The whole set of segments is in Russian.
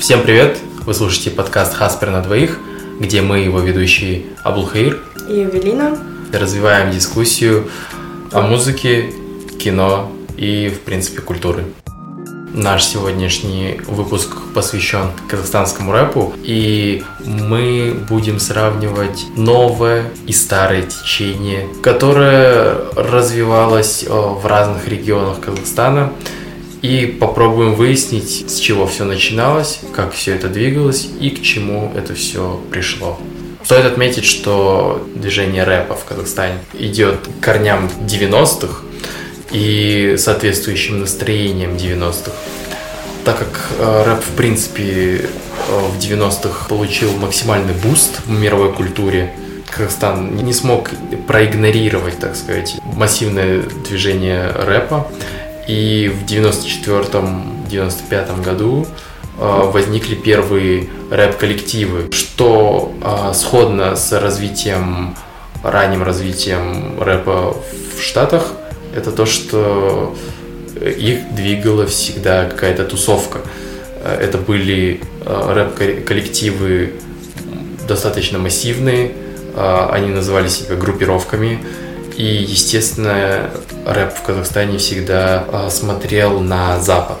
Всем привет! Вы слушаете подкаст «Хаспер на двоих», где мы, его ведущие Абулхаир и Эвелина, развиваем дискуссию о музыке, кино и, в принципе, культуре. Наш сегодняшний выпуск посвящен казахстанскому рэпу, и мы будем сравнивать новое и старое течение, которое развивалось э, в разных регионах Казахстана, и попробуем выяснить, с чего все начиналось, как все это двигалось и к чему это все пришло. Стоит отметить, что движение рэпа в Казахстане идет к корням 90-х, и соответствующим настроением 90-х. Так как э, рэп, в принципе, э, в 90-х получил максимальный boost в мировой культуре, Казахстан не смог проигнорировать, так сказать, массивное движение рэпа. И в 94-95 году э, возникли первые рэп-коллективы, что сходно с развитием, ранним развитием рэпа в Штатах, это то, что их двигала всегда какая-то тусовка. Это были э, рэп-коллективы достаточно массивные, они называли себя группировками, и, естественно, рэп в Казахстане всегда э, смотрел на Запад.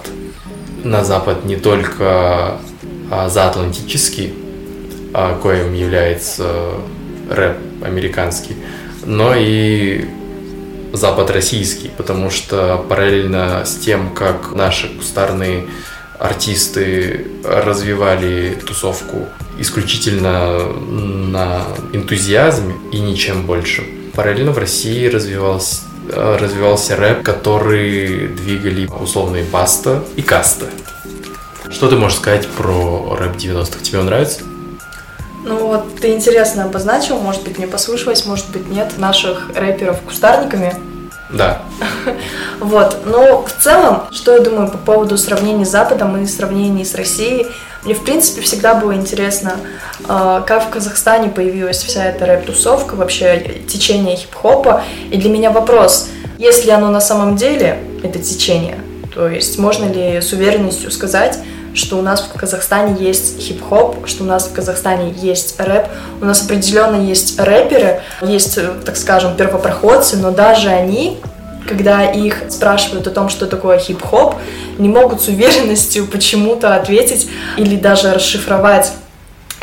На Запад не только заатлантический, коим является рэп американский, но и Запад российский, потому что параллельно с тем, как наши кустарные артисты развивали тусовку исключительно на энтузиазме и ничем больше. Параллельно в России развивался, развивался рэп, который двигали условные Баста и Каста. Что ты можешь сказать про рэп 90-х? Тебе он нравится? Ну вот ты интересно обозначил, может быть, мне послышалось, может быть, нет, наших рэперов кустарниками. Да. Вот, но в целом, что я думаю по поводу сравнения с Западом и сравнения с Россией, мне, в принципе, всегда было интересно, а, как в Казахстане появилась вся эта рэп-тусовка, вообще течение хип-хопа. И для меня вопрос, есть ли оно на самом деле, это течение? То есть можно ли с уверенностью сказать, что у нас в Казахстане есть хип-хоп, что у нас в Казахстане есть рэп, у нас определенно есть рэперы, есть, так скажем, первопроходцы, но даже они когда их спрашивают о том, что такое хип-хоп, не могут с уверенностью почему-то ответить или даже расшифровать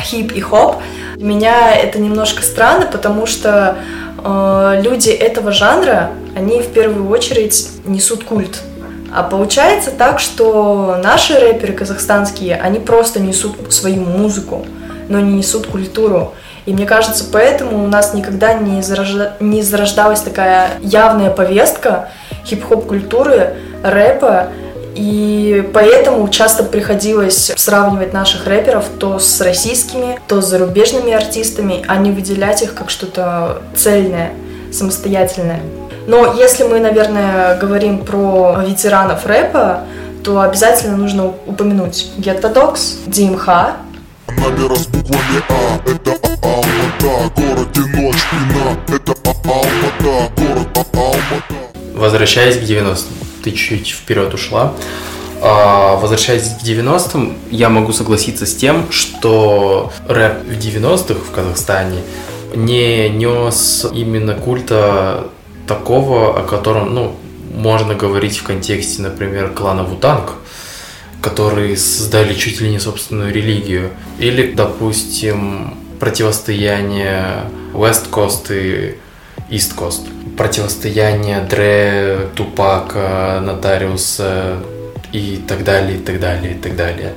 хип и хоп. Для меня это немножко странно, потому что э, люди этого жанра, они в первую очередь несут культ а получается так, что наши рэперы казахстанские, они просто несут свою музыку, но не несут культуру. И мне кажется, поэтому у нас никогда не, зарожда... не зарождалась такая явная повестка хип-хоп культуры, рэпа, и поэтому часто приходилось сравнивать наших рэперов то с российскими, то с зарубежными артистами, а не выделять их как что-то цельное, самостоятельное. Но если мы, наверное, говорим про ветеранов рэпа, то обязательно нужно упомянуть Гетто Докс, это Алмата, город и ночь, спина, это Алмата, город Алмата. Возвращаясь к 90-м, ты чуть вперед ушла. А, возвращаясь к 90-м, я могу согласиться с тем, что рэп в 90-х в Казахстане не нес именно культа такого, о котором, ну, можно говорить в контексте, например, клана Вутанг, которые создали чуть ли не собственную религию. Или, допустим, противостояние West Coast и East Coast. Противостояние Дре, Тупака, Нотариуса и так далее, и так далее, и так далее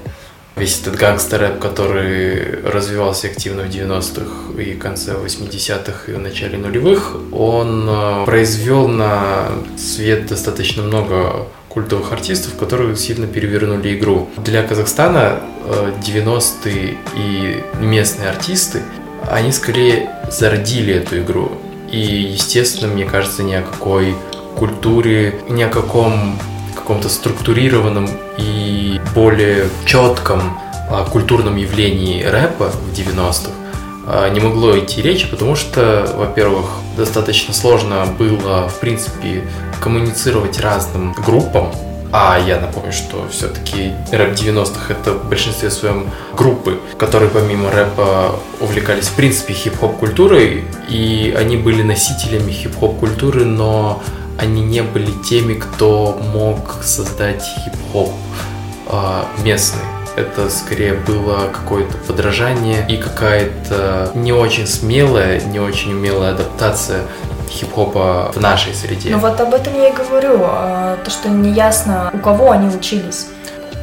весь этот гангстер-рэп, который развивался активно в 90-х и конце 80-х и в начале нулевых, он э, произвел на свет достаточно много культовых артистов, которые сильно перевернули игру. Для Казахстана 90-е э, и местные артисты, они скорее зародили эту игру. И, естественно, мне кажется, ни о какой культуре, ни о каком каком-то структурированном и более четком а, культурном явлении рэпа в 90-х а, не могло идти речи, потому что, во-первых, достаточно сложно было, в принципе, коммуницировать разным группам, А я напомню, что все-таки рэп 90-х это в большинстве своем группы, которые помимо рэпа увлекались в принципе хип-хоп культурой, и они были носителями хип-хоп культуры, но они не были теми, кто мог создать хип-хоп э, местный. Это скорее было какое-то подражание и какая-то не очень смелая, не очень умелая адаптация хип-хопа в нашей среде. Ну вот об этом я и говорю, а, то, что неясно, у кого они учились.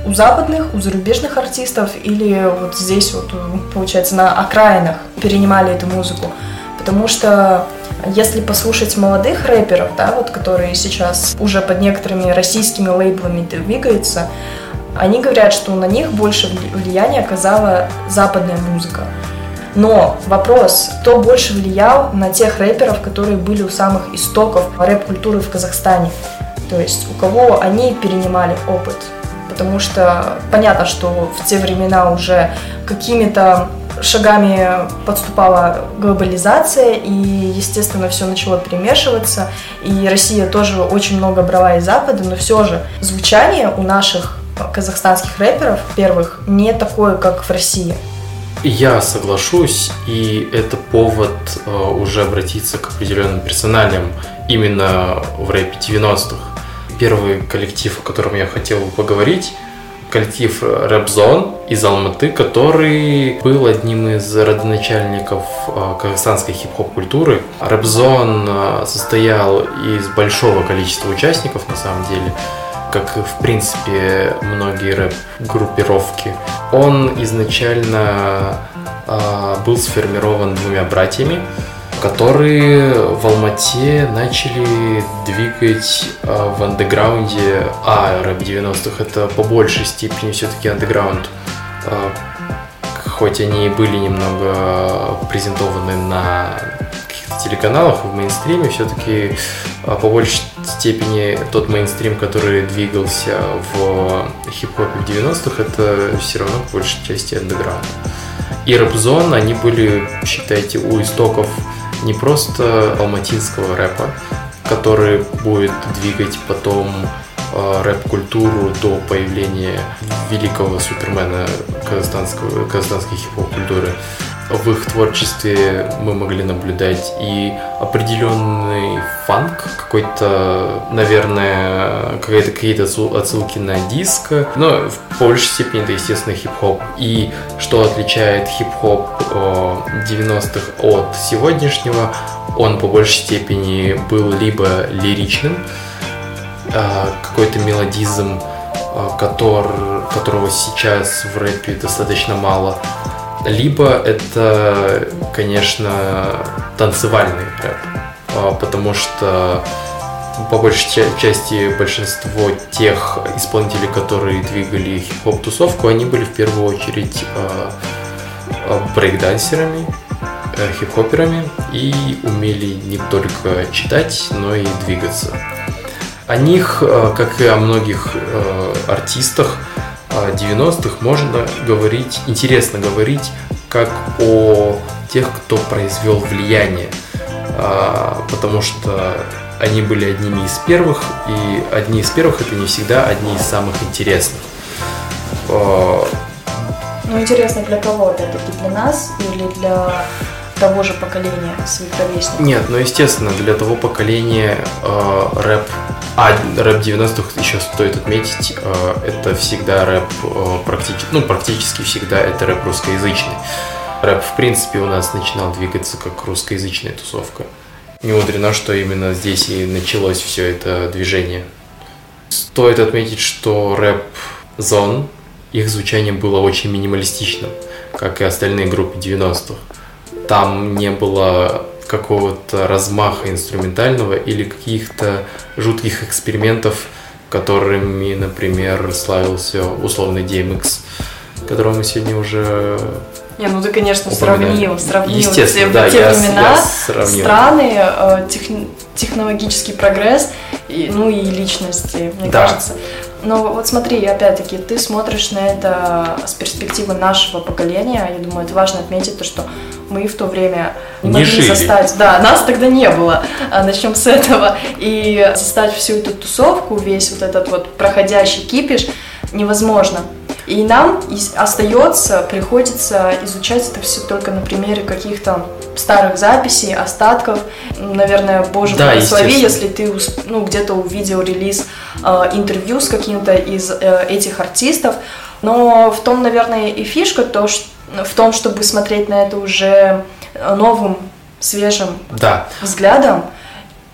У западных, у зарубежных артистов или вот здесь вот, получается, на окраинах перенимали эту музыку. Потому что если послушать молодых рэперов, да, вот которые сейчас уже под некоторыми российскими лейблами двигаются, они говорят, что на них больше влияния оказала западная музыка. Но вопрос, кто больше влиял на тех рэперов, которые были у самых истоков рэп-культуры в Казахстане? То есть у кого они перенимали опыт? Потому что понятно, что в те времена уже какими-то шагами подступала глобализация, и, естественно, все начало перемешиваться, и Россия тоже очень много брала из Запада, но все же звучание у наших казахстанских рэперов первых не такое, как в России. Я соглашусь, и это повод э, уже обратиться к определенным персоналям именно в рэпе 90-х. Первый коллектив, о котором я хотел бы поговорить, коллектив Рэпзон из Алматы, который был одним из родоначальников э, казахстанской хип-хоп культуры. Рэпзон э, состоял из большого количества участников, на самом деле как и в принципе многие рэп-группировки. Он изначально э, был сформирован двумя братьями, которые в Алмате начали двигать э, в андеграунде, а рэп 90-х это по большей степени все-таки андеграунд, э, хоть они были немного презентованы на телеканалах, в мейнстриме все-таки по большей степени тот мейнстрим, который двигался в хип-хопе в 90-х, это все равно по большей части андеграунд. И рэп-зон, они были, считайте, у истоков не просто алматинского рэпа, который будет двигать потом а, рэп-культуру до появления великого супермена казахстанского, казахстанской хип-хоп культуры в их творчестве мы могли наблюдать и определенный фанк, какой-то, наверное, какие-то какие-то отсылки на диско, но в большей степени это, естественно, хип-хоп. И что отличает хип-хоп 90-х э, от сегодняшнего, он по большей степени был либо лиричным, э, какой-то мелодизм, э, который, которого сейчас в рэпе достаточно мало, либо это, конечно, танцевальный рэп, а, потому что по большей части большинство тех исполнителей, которые двигали хип-хоп тусовку, они были в первую очередь а, а, брейкдансерами, э, хип-хоперами и умели не только читать, но и двигаться. О них, как и о многих артистах, 90-х можно говорить, интересно говорить, как о тех, кто произвел влияние, а, потому что они были одними из первых, и одни из первых это не всегда одни из самых интересных. А, ну, интересно для кого? Опять-таки для нас или для того же поколения своих ровесников? Нет, ну естественно, для того поколения э, рэп, а рэп 90-х еще стоит отметить, э, это всегда рэп э, практически, ну практически всегда это рэп русскоязычный. Рэп в принципе у нас начинал двигаться как русскоязычная тусовка. Не мудрено, что именно здесь и началось все это движение. Стоит отметить, что рэп зон, их звучание было очень минималистичным, как и остальные группы 90-х там не было какого-то размаха инструментального или каких-то жутких экспериментов, которыми, например, славился условный DMX, которого мы сегодня уже не, ну ты, конечно, упоминали. сравнил, сравнил Естественно, те, да, те я, времена, я сравнил. страны, э, тех, технологический прогресс, и, ну и личности, мне да. кажется. Но вот смотри, опять-таки, ты смотришь на это с перспективы нашего поколения. Я думаю, это важно отметить то, что мы в то время не, не могли жили. застать. Да, нас тогда не было. А, начнем с этого. И застать всю эту тусовку, весь вот этот вот проходящий кипиш невозможно. И нам остается, приходится изучать это все только на примере каких-то старых записей, остатков. Наверное, боже да, благослови, если ты ну, где-то увидел релиз э, интервью с каким-то из э, этих артистов. Но в том, наверное, и фишка то, что, в том, чтобы смотреть на это уже новым, свежим да. взглядом.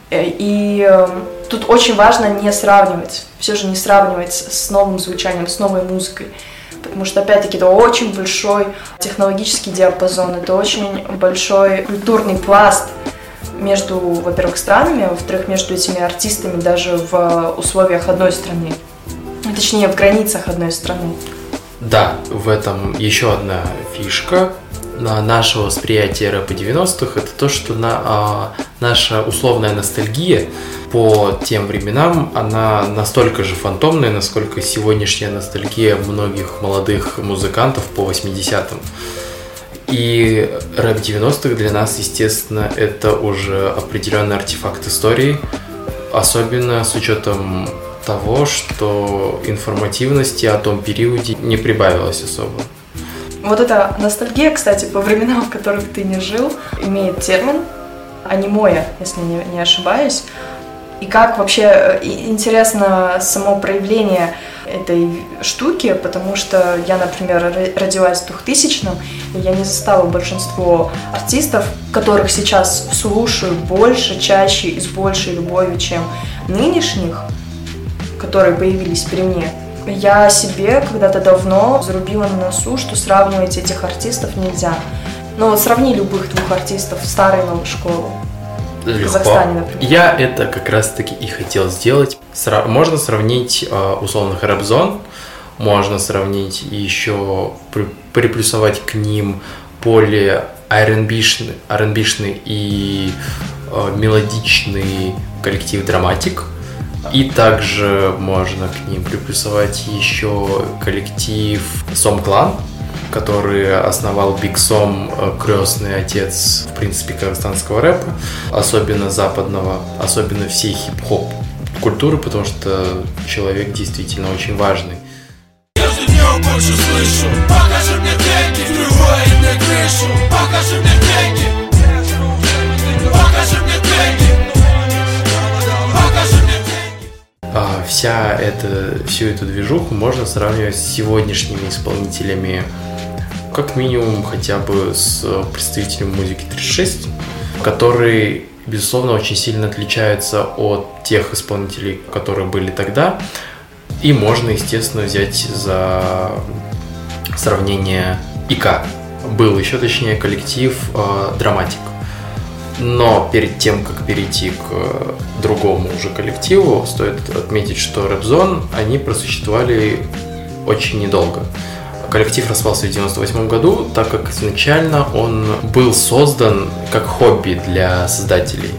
Э, и э, тут очень важно не сравнивать, все же не сравнивать с новым звучанием, с новой музыкой. Потому что, опять-таки, это очень большой технологический диапазон, это очень большой культурный пласт между, во-первых, странами, а во-вторых, между этими артистами даже в условиях одной страны. Точнее, в границах одной страны. Да, в этом еще одна фишка на нашего восприятия рэпа 90-х, это то, что на, а, наша условная ностальгия по тем временам, она настолько же фантомная, насколько сегодняшняя ностальгия многих молодых музыкантов по 80-м. И рэп 90-х для нас, естественно, это уже определенный артефакт истории, особенно с учетом того, что информативности о том периоде не прибавилось особо. Вот эта ностальгия, кстати, по временам, в которых ты не жил, имеет термин анимоя, если не, не ошибаюсь. И как вообще э, интересно само проявление этой штуки, потому что я, например, родилась в 2000-м, и я не застала большинство артистов, которых сейчас слушаю больше, чаще и с большей любовью, чем нынешних, которые появились при мне. Я себе когда-то давно зарубила на носу, что сравнивать этих артистов нельзя. Но сравни любых двух артистов старой и новой школы. Легко. В Казахстане, например. Я это как раз-таки и хотел сделать. Сра- можно сравнить э, условно рэп-зон, можно сравнить еще при- приплюсовать к ним более R&B-шный, R&B-шный и э, мелодичный коллектив Драматик. И также можно к ним приплюсовать еще коллектив Сом Клан, который основал Биг Сом, э, крестный отец, в принципе, казахстанского рэпа, особенно западного, особенно всей хип-хоп культуры, потому что человек действительно очень важный. Слышу, покажи мне деньги, на крышу, покажи мне деньги, вся эта, всю эту движуху можно сравнивать с сегодняшними исполнителями, как минимум хотя бы с представителем музыки 36, которые, безусловно, очень сильно отличаются от тех исполнителей, которые были тогда. И можно, естественно, взять за сравнение ИК. Был еще, точнее, коллектив э, Драматик. Но перед тем, как перейти к э, другому уже коллективу, стоит отметить, что Рэпзон, они просуществовали очень недолго. Коллектив распался в 98 году, так как изначально он был создан как хобби для создателей.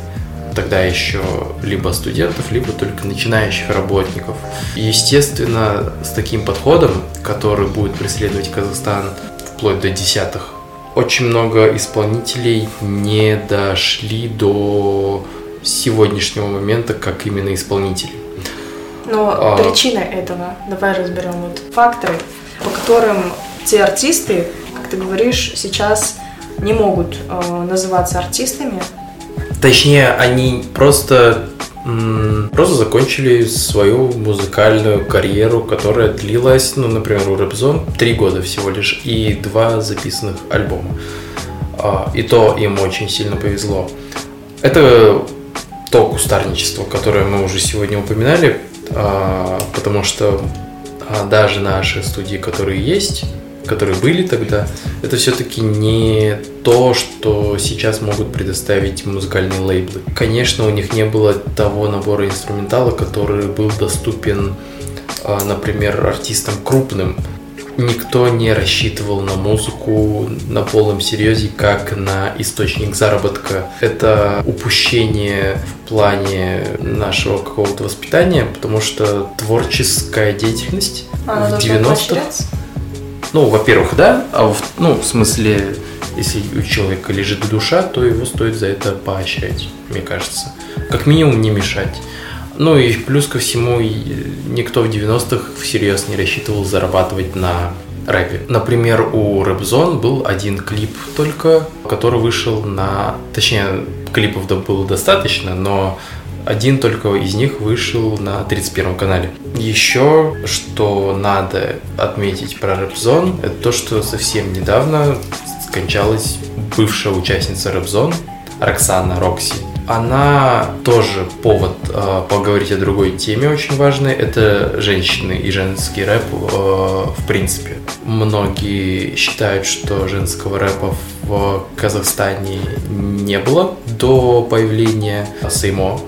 Тогда еще либо студентов, либо только начинающих работников. И, естественно, с таким подходом, который будет преследовать Казахстан вплоть до десятых очень много исполнителей не дошли до сегодняшнего момента как именно исполнители. Но а... причина этого, давай разберем вот факторы, по которым те артисты, как ты говоришь, сейчас не могут э, называться артистами. Точнее, они просто просто закончили свою музыкальную карьеру, которая длилась, ну, например, у Рэпзон три года всего лишь и два записанных альбома. А, и то им очень сильно повезло. Это то кустарничество, которое мы уже сегодня упоминали, а, потому что а, даже наши студии, которые есть, которые были тогда, это все-таки не то, что сейчас могут предоставить музыкальные лейблы. Конечно, у них не было того набора инструментала, который был доступен, а, например, артистам крупным. Никто не рассчитывал на музыку на полном серьезе как на источник заработка. Это упущение в плане нашего какого-то воспитания, потому что творческая деятельность Она в должна 90-х... Ну, во-первых, да, а в, ну, в смысле, если у человека лежит душа, то его стоит за это поощрять, мне кажется. Как минимум не мешать. Ну и плюс ко всему, никто в 90-х всерьез не рассчитывал зарабатывать на рэпе. Например, у Рэпзон был один клип только, который вышел на... Точнее, клипов было достаточно, но один только из них вышел на 31 канале. Еще, что надо отметить про Рэпзон, это то, что совсем недавно скончалась бывшая участница Рэпзон Роксана Рокси. Она тоже повод э, поговорить о другой теме очень важной. Это женщины и женский рэп э, в принципе. Многие считают, что женского рэпа в Казахстане не было до появления Сеймо.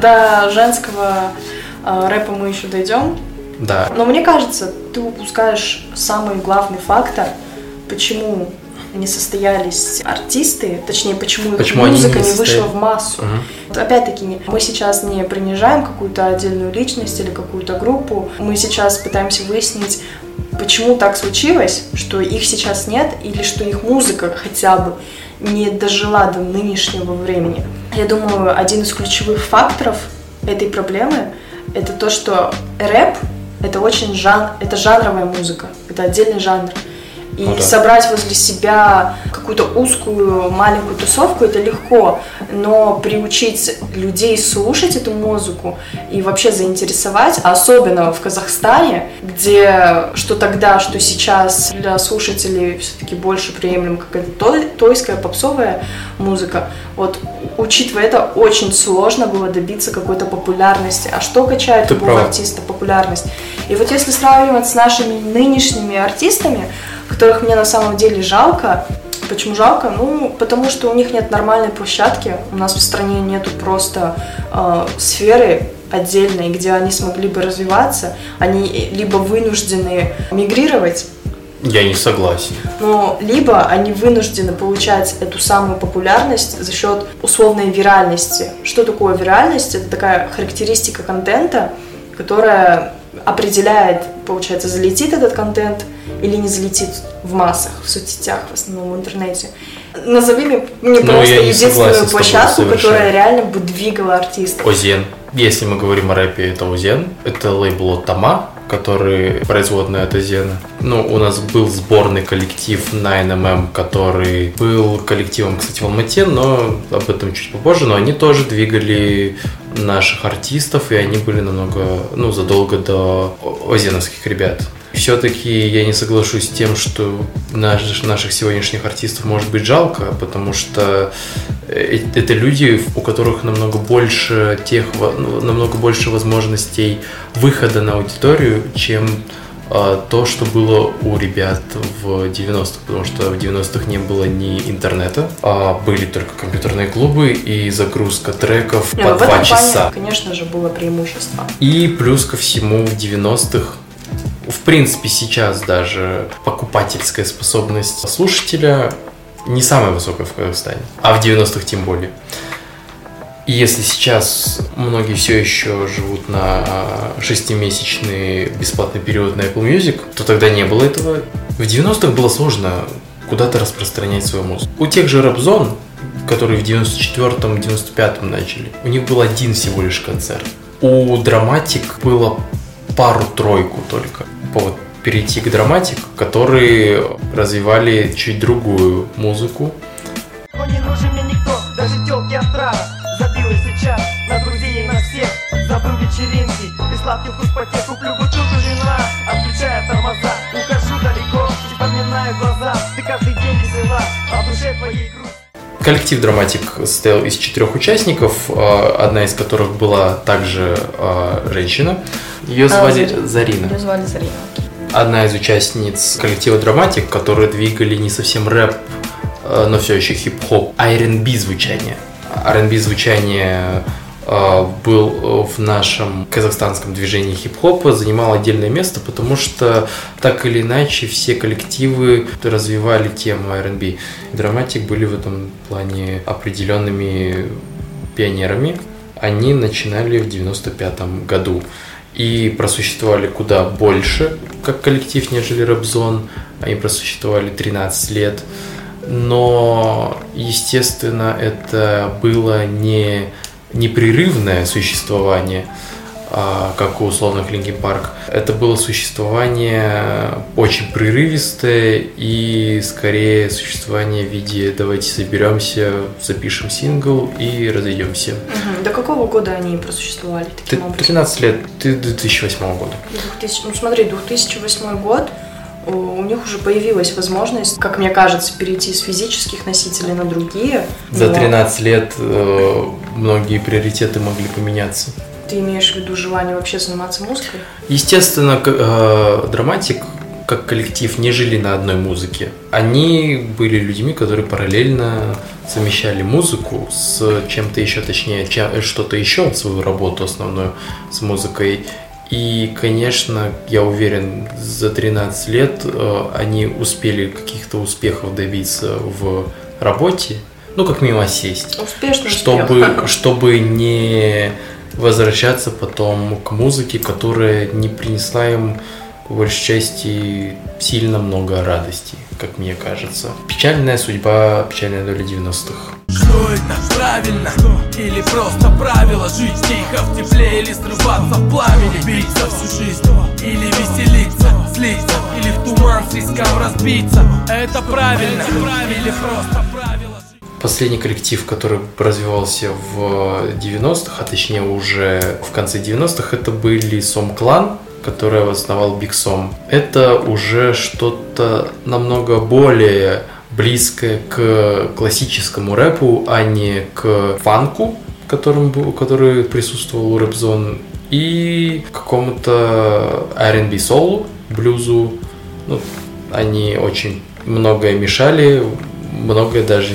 До женского э, рэпа мы еще дойдем. Да, Но мне кажется, ты упускаешь самый главный фактор, почему не состоялись артисты, точнее, почему, их Почему они музыка не не, вышла в массу. Мгм. Вот Опять-таки, мы сейчас не принижаем какую-то отдельную личность или какую-то группу, мы сейчас пытаемся выяснить, почему так случилось, что их сейчас нет, или что их музыка хотя бы не дожила до нынешнего времени. Я думаю, один из ключевых факторов этой проблемы – это то, что рэп – это очень жан... это жанровая музыка, это отдельный жанр. И Ну да. собрать возле себя какую-то узкую маленькую тусовку это легко, но приучить людей слушать эту музыку и вообще заинтересовать, особенно в Казахстане, где что тогда, что сейчас для слушателей все-таки больше приемлем какая-то той- тойская попсовая музыка. Вот учитывая это, очень сложно было добиться какой-то популярности. А что качает Ты любого артиста популярность? И вот если сравнивать с нашими нынешними артистами, которых мне на самом деле жалко, Почему жалко? Ну, потому что у них нет нормальной площадки. У нас в стране нету просто э, сферы отдельной, где они смогли бы развиваться. Они либо вынуждены мигрировать, я не согласен. но либо они вынуждены получать эту самую популярность за счет условной виральности. Что такое виральность? Это такая характеристика контента, которая определяет, получается, залетит этот контент или не залетит в массах, в соцсетях, в основном в интернете. Назови мне Ну, просто единственную площадку, которая реально бы двигала артиста. Озен. Если мы говорим о рэпе, это Озен. Это лейбл от Тома, который производная от Озена. Ну, у нас был сборный коллектив 9MM, который был коллективом, кстати, в Алмате, но об этом чуть попозже. Но они тоже двигали наших артистов, и они были намного, ну, задолго до озеновских ребят. Все-таки я не соглашусь с тем, что наш- наших сегодняшних артистов может быть жалко, потому что э, это люди, у которых намного больше тех, ну, намного больше возможностей выхода на аудиторию, чем э, то, что было у ребят в 90-х, потому что в 90-х не было ни интернета, а были только компьютерные клубы и загрузка треков Не, по ну, два часа. плане, конечно же, было преимущество. И плюс ко всему в 90-х, в принципе сейчас даже покупательская способность слушателя не самая высокая в Казахстане, а в 90-х тем более. И если сейчас многие все еще живут на шестимесячный бесплатный период на Apple Music, то тогда не было этого. В 90-х было сложно куда-то распространять свою музыку. У тех же рэп-зон, которые в 94-м, 95-м начали, у них был один всего лишь концерт. У Драматик было пару-тройку только. Повод перейти к Драматик, которые развивали чуть другую музыку. И и отключая тормоза Ухожу далеко, вспоминаю глаза. Ты каждый день весела, а душе твоей грусть Коллектив Драматик состоял из четырех участников, э, одна из которых была также э, женщина. Ее А, звали Зари- Зарина. Ее звали Зарина. одна из участниц коллектива Драматик, которые двигали не совсем рэп, но все еще хип-хоп, а R&B звучание. R&B звучание был э, в нашем казахстанском движении хип-хопа, занимал отдельное место, потому что так или иначе все коллективы развивали тему R&B. Драматик были в этом плане определенными пионерами. они начинали в 95 году и просуществовали куда больше, как коллектив, нежели Рэпзон. Они просуществовали 13 лет. Но, естественно, это было не непрерывное существование – а, как у условных Linkin Park. Это было существование очень прерывистое и скорее существование в виде «давайте соберемся, запишем сингл и разойдемся». Угу. До какого года они просуществовали таким образом? 13 лет, 2008 года. 2000, ну смотри, 2008 год, у них уже появилась возможность, как мне кажется, перейти с физических носителей на другие. За 13 лет э, многие приоритеты могли поменяться. Ты имеешь в виду желание вообще заниматься музыкой? Естественно, э, драматик как коллектив не жили на одной музыке. Они были людьми, которые параллельно совмещали музыку с чем-то еще, точнее, что-то еще, свою работу основную с музыкой. И, конечно, я уверен, за 13 лет э, они успели каких-то успехов добиться в работе, ну, как минимум сесть. Успешно чтобы, успех. чтобы не возвращаться потом к музыке, которая не принесла им по большей части сильно много радости, как мне кажется. Печальная судьба, печальная доля 90-х. Что это правильно? Или просто правило жить тихо в тепле Или срываться в пламени, биться всю жизнь Или веселиться, слиться Или в туман с риском разбиться Это правильно, или просто правило Последний коллектив, который развивался в 90-х, а точнее уже в конце 90-х, это были Сом Клан, который основал Биг Сом. Это уже что-то намного более близкое к классическому рэпу, а не к фанку, которым, который присутствовал у рэп-зон, и какому-то R&B солу, блюзу. Ну, они очень многое мешали, многое даже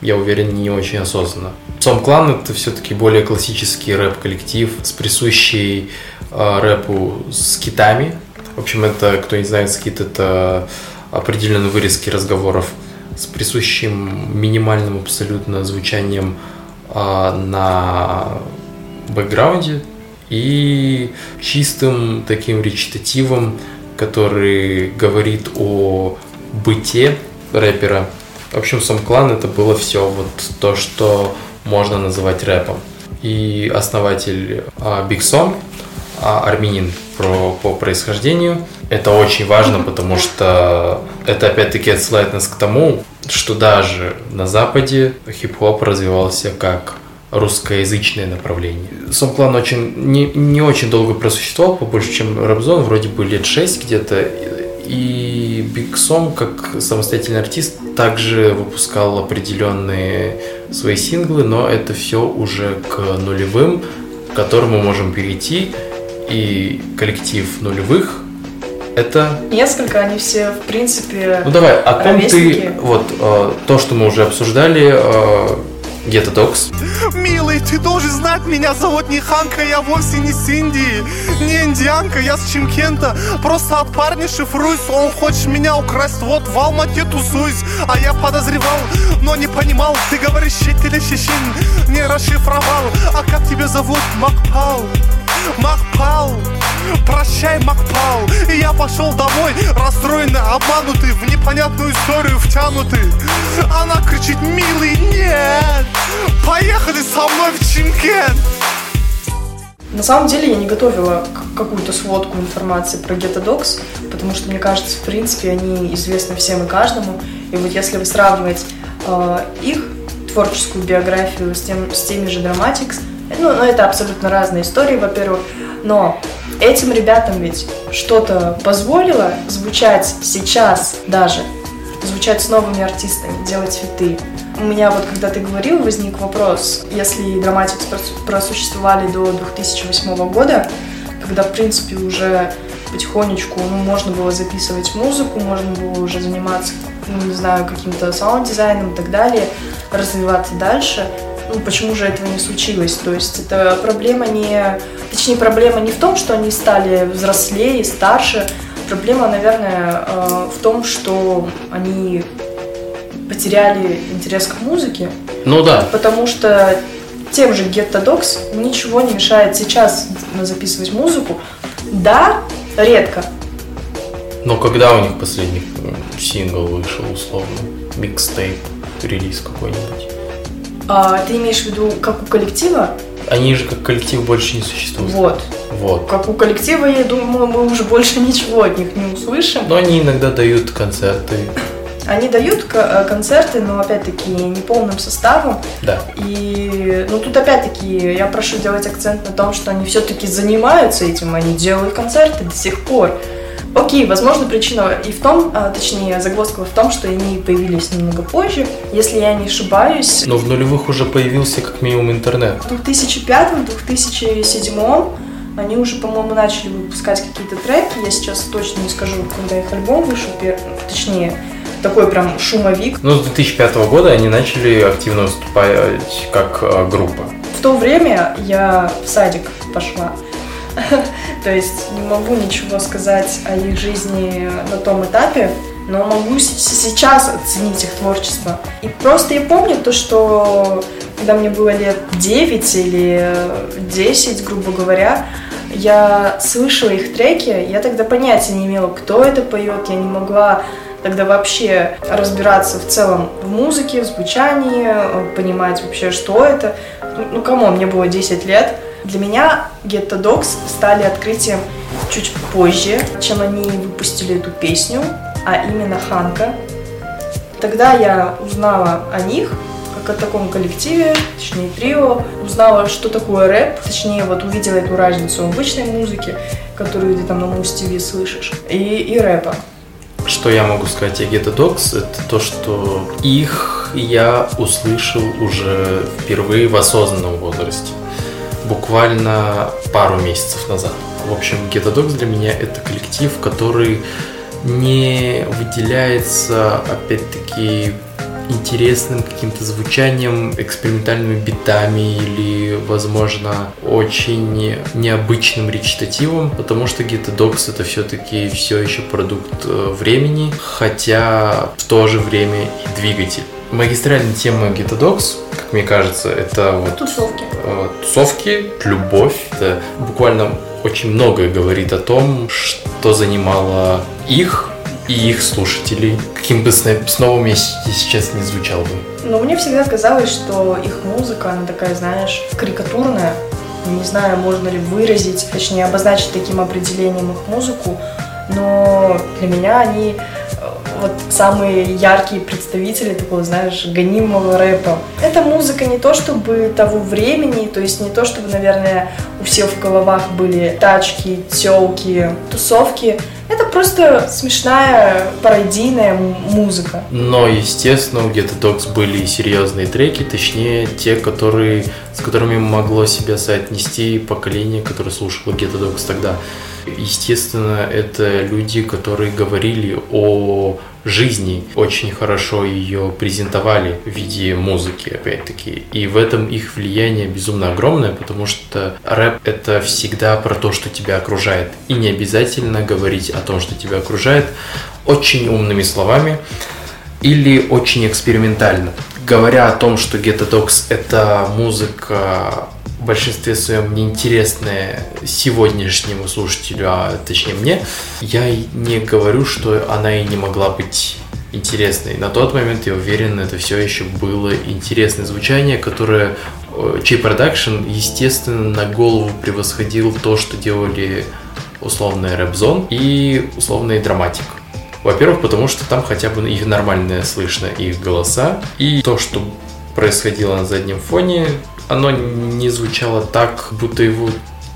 я уверен, не очень осознанно. Сом Клан это все-таки более классический рэп-коллектив с присущей рэпу с китами. В общем, это, кто не знает, скит это определенные вырезки разговоров с присущим минимальным абсолютно звучанием э, на бэкграунде и чистым таким речитативом, который говорит о быте рэпера, в общем, сам клан это было все вот то, что можно называть рэпом. И основатель Big Som, а, армянин про, по происхождению. Это очень важно, потому что это опять-таки отсылает нас к тому, что даже на Западе хип-хоп развивался как русскоязычное направление. Сом Клан очень, не, не очень долго просуществовал, побольше, чем Рэпзон, вроде бы лет 6 где-то, и Big Song, как самостоятельный артист, также выпускал определенные свои синглы, но это все уже к нулевым, к которым мы можем перейти. И коллектив нулевых это... Несколько, они все, в принципе, Ну давай, о ком ты... Вот, э, то, что мы уже обсуждали, э, Гетто Докс. Милый, ты должен знать, меня зовут не Ханка, я вовсе не Синди, не индианка, я с Чимкента. Просто от парня шифруюсь, он хочет меня украсть, вот в Алмате тусуюсь. А я подозревал, но не понимал, ты говоришь щит или щечин, не расшифровал. А как тебя зовут? Макпал. Макпал, прощай, Макпал И я пошел домой, расстроенный, обманутый В непонятную историю втянутый. Она кричит, милый, нет! Поехали со мной в Чимкен на самом деле я не готовила какую-то сводку информации про Getadox, потому что, мне кажется, в принципе, они известны всем и каждому. И вот если вы сравнивать э, их творческую биографию с, тем, с теми же Dramatics, ну, ну, это абсолютно разные истории, во-первых. Но этим ребятам ведь что-то позволило звучать сейчас даже, звучать с новыми артистами, делать фиты. У меня вот, когда ты говорил, возник вопрос, если Dramatics просуществовали до 2008 года, когда, в принципе, уже потихонечку, ну, можно было записывать музыку, можно было уже заниматься, ну, не знаю, каким-то саунд-дизайном и так далее, развиваться дальше – ну, почему же этого не случилось. То есть это проблема не... Точнее, проблема не в том, что они стали взрослее, старше. Проблема, наверное, э, в том, что они потеряли интерес к музыке. Ну да. Потому что тем же Ghetto Dogs ничего не мешает сейчас записывать музыку. Да, редко. Но когда у них последний э, сингл вышел, условно? Микстейп, релиз какой-нибудь? А, ты имеешь в виду, как у коллектива? Они же как коллектив больше не существуют. Вот. Вот. Как у коллектива, я думаю, мы уже больше ничего от них не услышим. Но они иногда дают концерты. Они дают э, концерты, но опять-таки не полным составом. Да. И ну тут опять-таки я прошу делать акцент на том, что они все-таки занимаются этим, они делают концерты до сих пор. Окей, возможно, причина и в том, а, точнее, загвоздка в том, что они появились немного позже. Если я не ошибаюсь, Но в нулевых уже появился как минимум интернет. в 2005-2007 они уже, по-моему, начали выпускать какие-то треки. Я сейчас точно не скажу, когда их альбом вышел, пер- точнее, такой прям шумовик. Ну, с 2005 года они начали активно выступать как э, группа. В то время я в садик пошла. То есть не могу ничего сказать о их жизни на том этапе, но могу сейчас оценить их творчество. И просто я помню то, что когда мне было лет 9 или 10, грубо говоря, я слышала их треки, я тогда понятия не имела, кто это поет, я не могла тогда вообще разбираться в целом в музыке, в звучании, э, понимать вообще, что это. Ну, Ну, кому, мне было 10 лет. Для меня Ghetto Dogs стали открытием чуть позже, чем они выпустили эту песню, а именно Ханка. Тогда я узнала о них, как о таком коллективе, точнее трио, узнала, что такое рэп, точнее вот увидела эту разницу в обычной музыке, которую ты там на Муз ТВ слышишь, и, и рэпа. Что я могу сказать о Ghetto Dogs, это то, что их я услышал уже впервые в осознанном возрасте. Буквально пару месяцев назад. В общем, Ghetto Dogs для меня это коллектив, который не выделяется, опять-таки, интересным каким-то звучанием, экспериментальными битами или, возможно, очень необычным речитативом, потому что Ghetto Dogs это все-таки все еще продукт э, времени, хотя в то же время и двигатель. Магистральная тема Dogs, как мне кажется, это вот Тусовки. э, тусовки, любовь. Это буквально очень многое говорит о том, что занимало их и их слушателей. Каким бы снова я сейчас не звучал бы. Но мне всегда казалось, что их музыка, она такая, знаешь, карикатурная. Не знаю, можно ли выразить, точнее, обозначить таким определением их музыку, но для меня они вот самые яркие представители такого, знаешь, гонимого рэпа. Эта музыка не то чтобы того времени, то есть не то чтобы, наверное, у всех в головах были тачки, телки, тусовки. Это просто смешная пародийная музыка. Но, естественно, у Ghetto Dogs были и серьезные треки, точнее, те, которые, с которыми могло себя соотнести поколение, которое слушало Ghetto Dogs тогда. Естественно, это люди, которые говорили о жизни, очень хорошо ее презентовали в виде музыки, опять-таки. И в этом их влияние безумно огромное, потому что рэп — это всегда про то, что тебя окружает. И не обязательно говорить о том, что тебя окружает, очень умными словами или очень экспериментально. Говоря о том, что Ghetto Dogs — это музыка в большинстве своем неинтересная сегодняшнему слушателю, а точнее мне, я не говорю, что она и не могла быть интересной. На тот момент, я уверен, это все еще было интересное звучание, которое, э, чей продакшн, естественно, на голову превосходил то, что делали условный рэп-зон и условный драматик. Во-первых, потому что там хотя бы их нормально слышно, их голоса. И то, что происходило на заднем фоне, оно не звучало так, будто его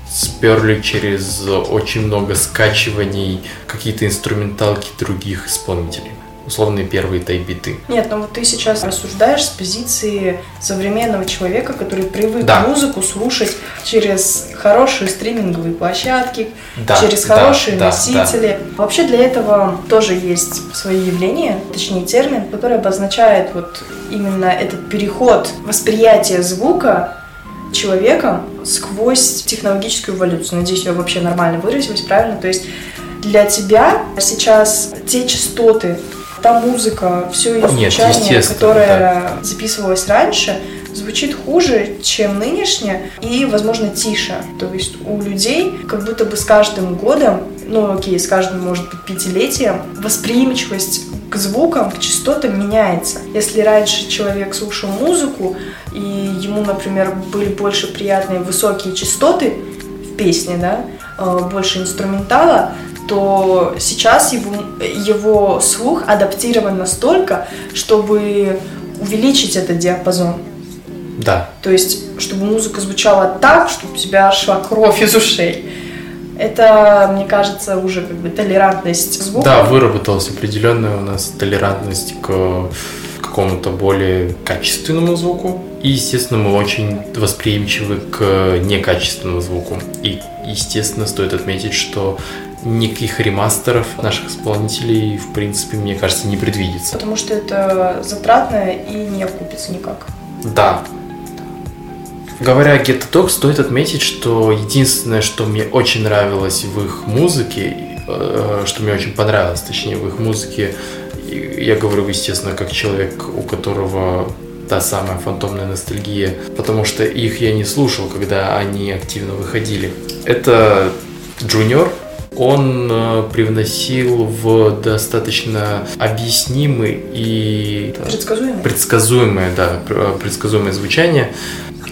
сперли через очень много скачиваний какие-то инструменталки других исполнителей. Условные первые тайбиты. Нет, ну вот ты сейчас рассуждаешь с позиции современного человека, который привык Да. музыку слушать через хорошие стриминговые площадки, Да, через да, хорошие да, носители. Вообще для этого тоже есть свои явления, точнее термин, который обозначает вот именно этот переход восприятия звука человеком сквозь технологическую эволюцию. Надеюсь, я вообще нормально выразилась, правильно? То есть для тебя сейчас те частоты, та музыка, все ее Нет, звучание, естественно, которое записывалось раньше, звучит хуже, чем нынешняя, и, возможно, тише. То есть у людей как будто бы с каждым годом, ну окей, с каждым, может быть, пятилетием, восприимчивость к звукам, к частотам меняется. Если раньше человек слушал музыку, и ему, например, были больше приятные высокие частоты в песне, да, э, больше инструментала, то сейчас его, его слух адаптирован настолько, чтобы увеличить этот диапазон. Да. То есть, чтобы музыка звучала так, чтобы у тебя шла кровь из ушей. Это, мне кажется, уже как бы толерантность звука. Да, выработалась определенная у нас толерантность к какому-то более качественному звуку. И, естественно, мы очень восприимчивы к некачественному звуку. И, естественно, стоит отметить, что никаких ремастеров наших исполнителей, в принципе, мне кажется, не предвидится. Потому что это затратно и не окупится никак. Да. Говоря о Get Dog, стоит отметить, что единственное, что мне очень нравилось в их музыке, э, что мне очень понравилось, точнее, в их музыке, я говорю, естественно, как человек, у которого та самая фантомная ностальгия, потому что их я не слушал, когда они активно выходили. Это Junior, он э, привносил в достаточно объяснимый и Предсказуемый. предсказуемое, да, пр- предсказуемое звучание,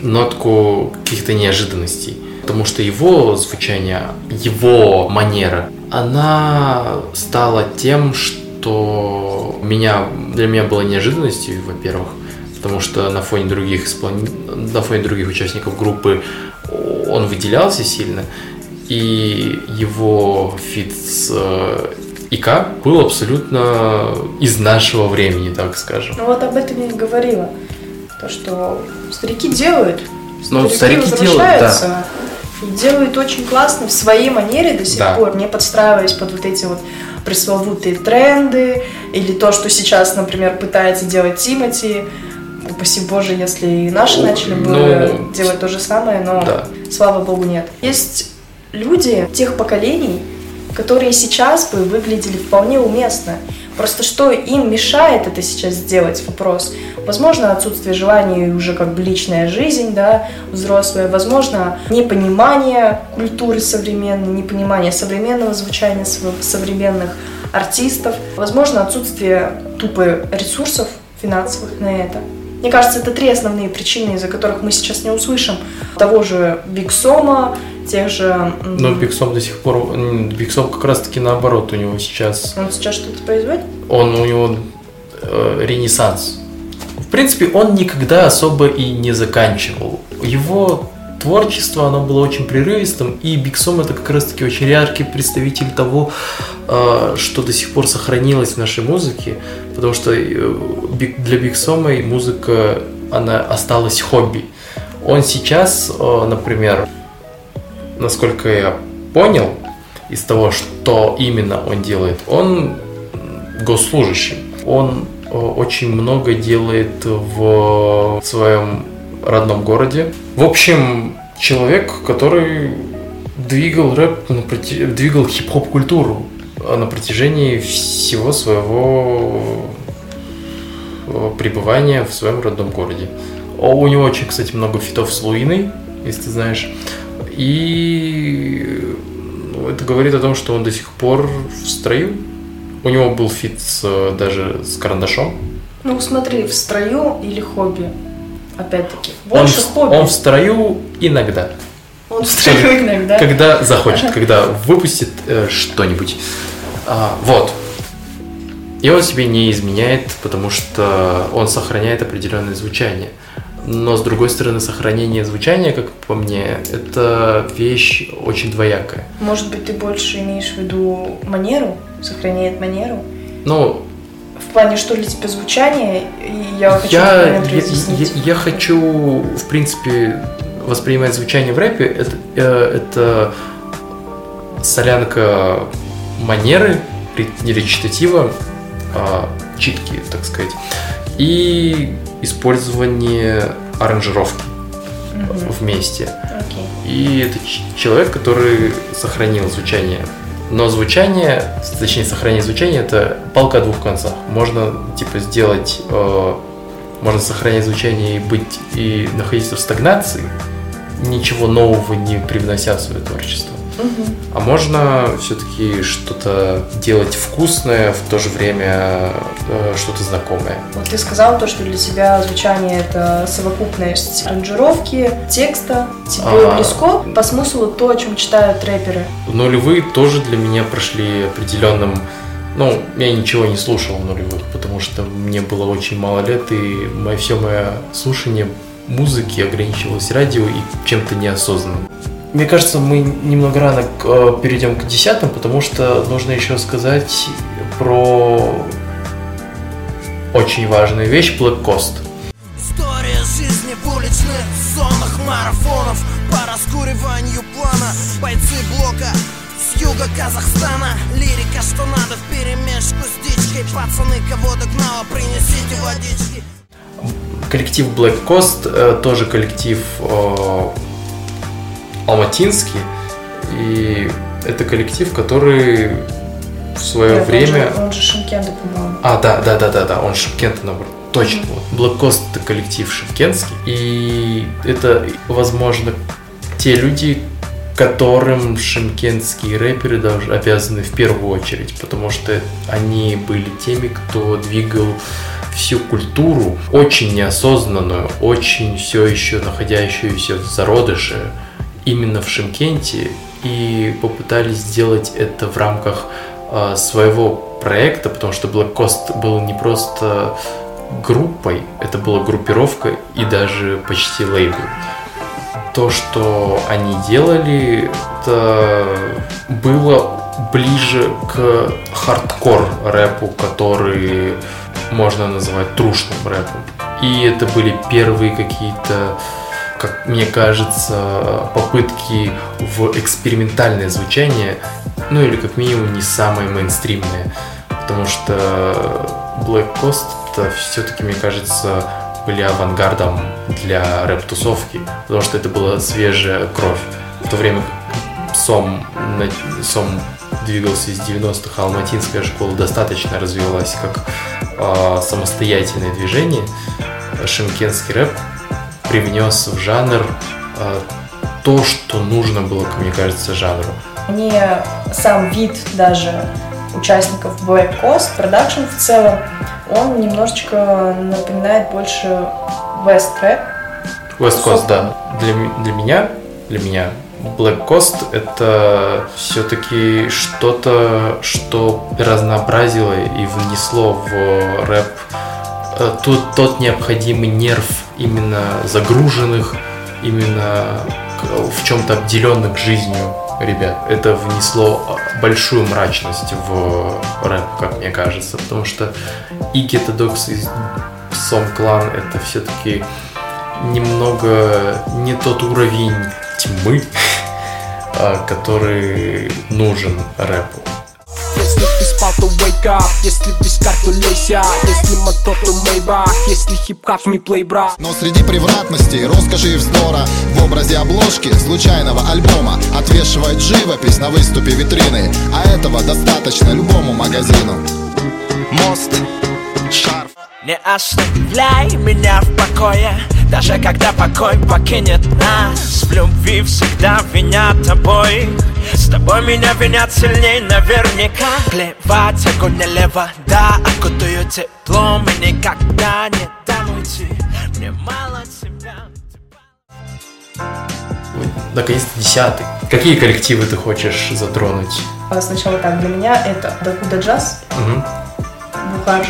нотку каких-то неожиданностей. Потому что его звучание, его манера, она стала тем, что меня, для меня было неожиданностью, во-первых, потому что на фоне других исполн... на фоне других участников группы он выделялся сильно, и его фит с э, ИК был абсолютно из нашего времени, так скажем. Ну вот об этом я и говорила. То, что старики делают. Ну, старики делают, возвращаются И делают очень классно в своей манере до сих Да. пор, не подстраиваясь под вот эти вот пресловутые тренды или то, что сейчас, например, пытается делать Тимати. Упаси боже, если и наши начали бы Ну, делать то же самое, но да. слава богу нет. Есть люди тех поколений, которые сейчас бы выглядели вполне уместно. Просто что им мешает это сейчас сделать, вопрос. Возможно, отсутствие желания уже как бы личная жизнь, да, взрослая. Возможно, непонимание культуры современной, непонимание современного звучания сов- современных артистов. Возможно, отсутствие тупо ресурсов финансовых на это. Мне кажется, это три основные причины, из-за которых мы сейчас не услышим того же Биг Сома, тех же... Но Биксом до сих пор, Биксом как раз таки наоборот, у него сейчас, Он сейчас что-то производит? он у него э, ренессанс. В принципе, он никогда особо и не заканчивал. Его творчество, оно было очень прерывистым, и Биксом это как раз таки очень яркий представитель того, э, что до сих пор сохранилось в нашей музыке, потому что э, для Биксома музыка, она осталась хобби. Он сейчас, э, например, насколько я понял, из того, что именно он делает, он госслужащий. Он очень много делает в своем родном городе. В общем, человек, который двигал рэп, двигал хип-хоп культуру на протяжении всего своего э, пребывания в своем родном городе. У него очень, кстати, много feat ов с Луиной, если ты знаешь. И ну, это говорит о том, что он до сих пор в строю. У него был feat с, э, даже с Карандашом. Ну, смотри, в строю или хобби? Опять-таки, Он, больше в- хобби. он в строю иногда. Он в строю иногда. Когда захочет, когда выпустит э, что-нибудь. А, вот. И он себе не изменяет, потому что он сохраняет определенное звучание. Но с другой стороны, сохранение звучания, как по мне, это вещь очень двоякая. Может быть, ты больше имеешь в виду манеру? Сохраняет манеру? Ну, В плане, что для тебя звучание? И я хочу я, я, я- я хочу, в принципе, воспринимать звучание в рэпе. Это, э, это солянка манеры, ре- не речитатива, а читки, так сказать, и использование аранжировки вместе. Окей. И это человек, который сохранил звучание. Но звучание, точнее, сохранение звучания это палка о двух концах. Можно типа сделать э, Можно сохранять звучание и быть и находиться в стагнации, ничего нового не привнося в свое творчество. А можно все-таки что-то делать вкусное, в то же время э, что-то знакомое. Вот ты сказал то, что для тебя звучание это совокупность аранжировки, текста, тебе Ага. близко по смыслу то, о чем читают рэперы. Нулевые тоже для меня прошли определенным... Ну, я ничего не слушал нулевых, потому что мне было очень мало лет, и мое, все мое слушание музыки ограничивалось радио и чем-то неосознанным. Мне кажется, мы немного рано к- э, перейдем к десятым, потому что нужно еще сказать про очень важную вещь Black Coast. История жизни в уличных зонах марафонов. По раскуриванию плана Бойцы блока с юга Казахстана. Лирика, что надо в перемешку с дичкой. Пацаны, кого догнала, принесите водички. Коллектив Black Coast э, тоже коллектив э, алматинский. И это коллектив, который в свое он время... же- Он же Шимкенда, по-моему. А, да, да, да, да, да, он Шимкента наоборот. Точно. Вот. Black Coast это коллектив шимкентский. И это, возможно, те люди, которым шимкентские рэперы даже обязаны в первую очередь, потому что они были теми, кто двигал всю культуру, очень неосознанную, очень все еще находящуюся в зародыше, именно в Шимкенте, и попытались сделать это в рамках э, своего проекта, потому что Black Coast был не просто группой, это была группировка и даже почти лейбл. То, что они делали, это было ближе к хардкор рэпу, который можно называть трушным рэпом. И это были первые какие-то, как мне кажется, попытки в экспериментальное звучание, ну или как минимум не самое мейнстримное. Потому что Black Coast все-таки, мне кажется, были авангардом для рэп-тусовки, потому что это была свежая кровь. В то время как Сом, Сом двигался из 90-х, а Алматинская школа достаточно развивалась как а, самостоятельное движение. Шимкенский рэп привнес в жанр а, то, что нужно было, как мне кажется, жанру. Мне сам вид даже участников Black Coast Production в целом, он немножечко напоминает больше West Rap. West Coast, да. Для, для меня, для меня Black Coast это все-таки что-то, что разнообразило и внесло в рэп э, тот, тот необходимый нерв именно загруженных, именно в чем-то обделенных жизнью ребят. Это внесло э, большую мрачность в рэп, как мне кажется, потому что и Гетадокс, и Сом Клан это все-таки немного не тот уровень тьмы, а, который нужен рэпу. Если ты спал, то wake up. Если вискар, то лейся. Если мотор, то мейбах Если хип-хап, не плей, брат Но среди превратностей, роскоши и вздора. В образе обложки случайного альбома Отвешивает живопись на выступе витрины. А этого достаточно любому магазину. Мост, шарф Не оставляй меня в покое Даже когда покой покинет нас. В любви всегда винят тобой. С тобой меня винят сильней наверняка. Плевать, огонь налево, да Окутаю теплом. И никогда не дам уйти. Мне мало тебя. Наконец-то десятый. Какие коллективы ты хочешь затронуть? А Сначала так, для меня это Дакуда Джаз, Мгм, Бухар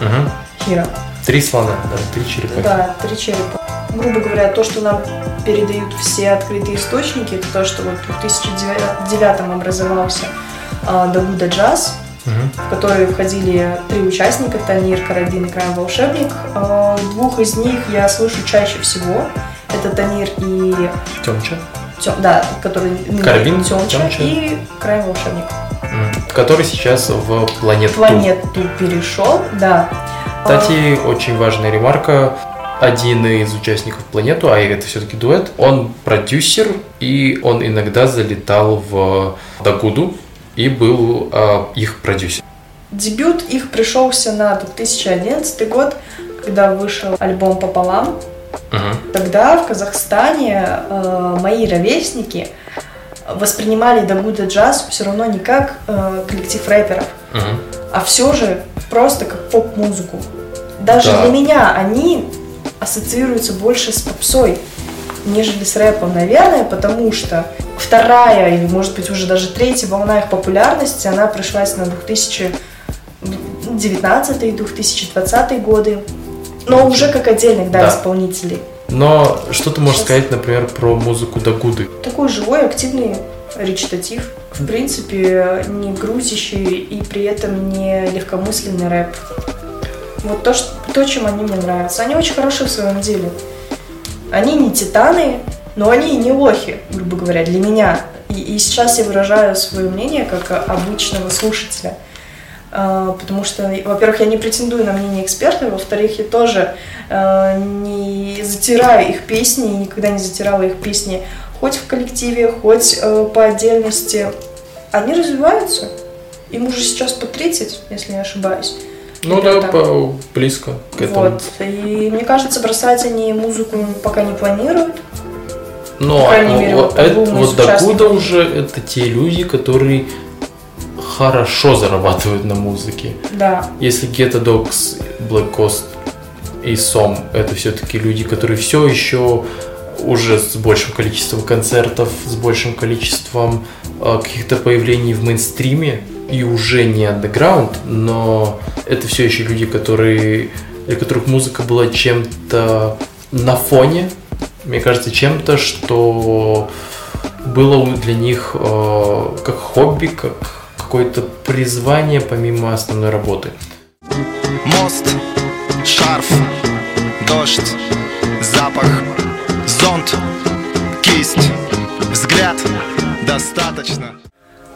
мгм. Хира. Три слона, да, три черепахи. Да, три черепа. Грубо говоря, то, что нам передают все открытые источники, это то, что вот в 2009 образовался а, Дагуда Джаз, в который входили три участника, Танир, Карабин и Крайм Волшебник. А, Двух из них я слышу чаще всего. Это Танир и Тёмча. Тём, да, который ныне Карабин, Тёмча, Тёмча. и Крайм Волшебник. Который сейчас в планету. Планету перешел, да. Кстати, очень важная ремарка. Один из участников планету, а это все-таки дуэт, он продюсер, и он иногда залетал в Дагуду и был а, их продюсер. Дебют их пришелся на 2011 год, когда вышел альбом «Пополам», Мгм. тогда в Казахстане э, мои ровесники воспринимали Дагуда Джаз все равно не как э, коллектив рэперов, А все же просто как поп-музыку. Даже Да. для меня они ассоциируются больше с попсой, нежели с рэпом, наверное, потому что вторая или, может быть, уже даже третья волна их популярности, она пришлась на 2019-2020 годы, но уже как отдельных, да, Да. исполнителей. Но что ты можешь Сейчас. сказать, например, про музыку Дагуды? Такой живой, активный речитатив. В принципе, не грузящий и при этом не легкомысленный рэп. Вот то, что, то, чем они мне нравятся. Они очень хороши в своем деле. Они не титаны, но они и не лохи, грубо говоря, для меня. И, и сейчас я выражаю свое мнение как а, обычного слушателя. А, Потому что, во-первых, я не претендую на мнение эксперта, во-вторых, я тоже э, не затираю их песни, никогда не затирала их песни хоть в коллективе, хоть э, по отдельности. Они развиваются. Им уже сейчас по 30, если не ошибаюсь. Ну да, по- близко к этому. Вот. И мне кажется, бросать они музыку пока не планируют. Но По крайней мере, вот, это- вот участников. уже это те люди, которые хорошо зарабатывают на музыке. Да. Если Ghetto Dogs, Black Coast и Сом это все-таки люди, которые все еще уже с большим количеством концертов, с большим количеством э, каких-то появлений в мейнстриме и уже не андеграунд, но это все еще люди, которые для которых музыка была чем-то на фоне, мне кажется, чем-то, что было для них э, как хобби, как какое-то призвание помимо основной работы. Мост, шарф, дождь, запах, зонт, кисть, взгляд, достаточно.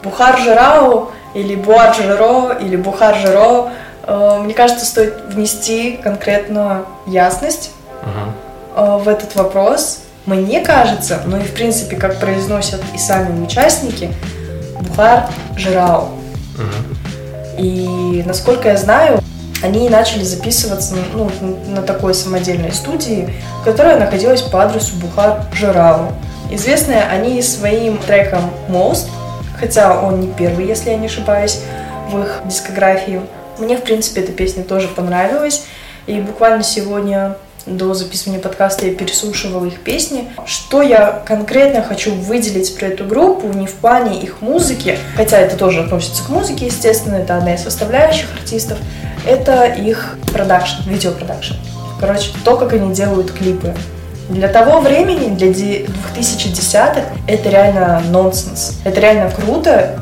Бухар Жирау или Буар Жиро или Бухар Жиро, э, мне кажется, стоит внести конкретную ясность Мгм. э, в этот вопрос. Мне кажется, ну и в принципе, как произносят и сами участники, Бухар Жирау. Мгм. И насколько я знаю, они начали записываться ну, на такой самодельной студии, которая находилась по адресу Бухар Жирау. Известны они своим треком Most, хотя он не первый, если я не ошибаюсь, в их дискографии. Мне, в принципе, эта песня тоже понравилась. И буквально сегодня до записывания подкаста я переслушивала их песни. Что я конкретно хочу выделить про эту группу, не в плане их музыки, хотя это тоже относится к музыке, естественно, это одна из составляющих артистов, это их продакшн, видеопродакшн. Короче, то, как они делают клипы. Для того времени, для де- 2010-х, это реально нонсенс. Это реально круто.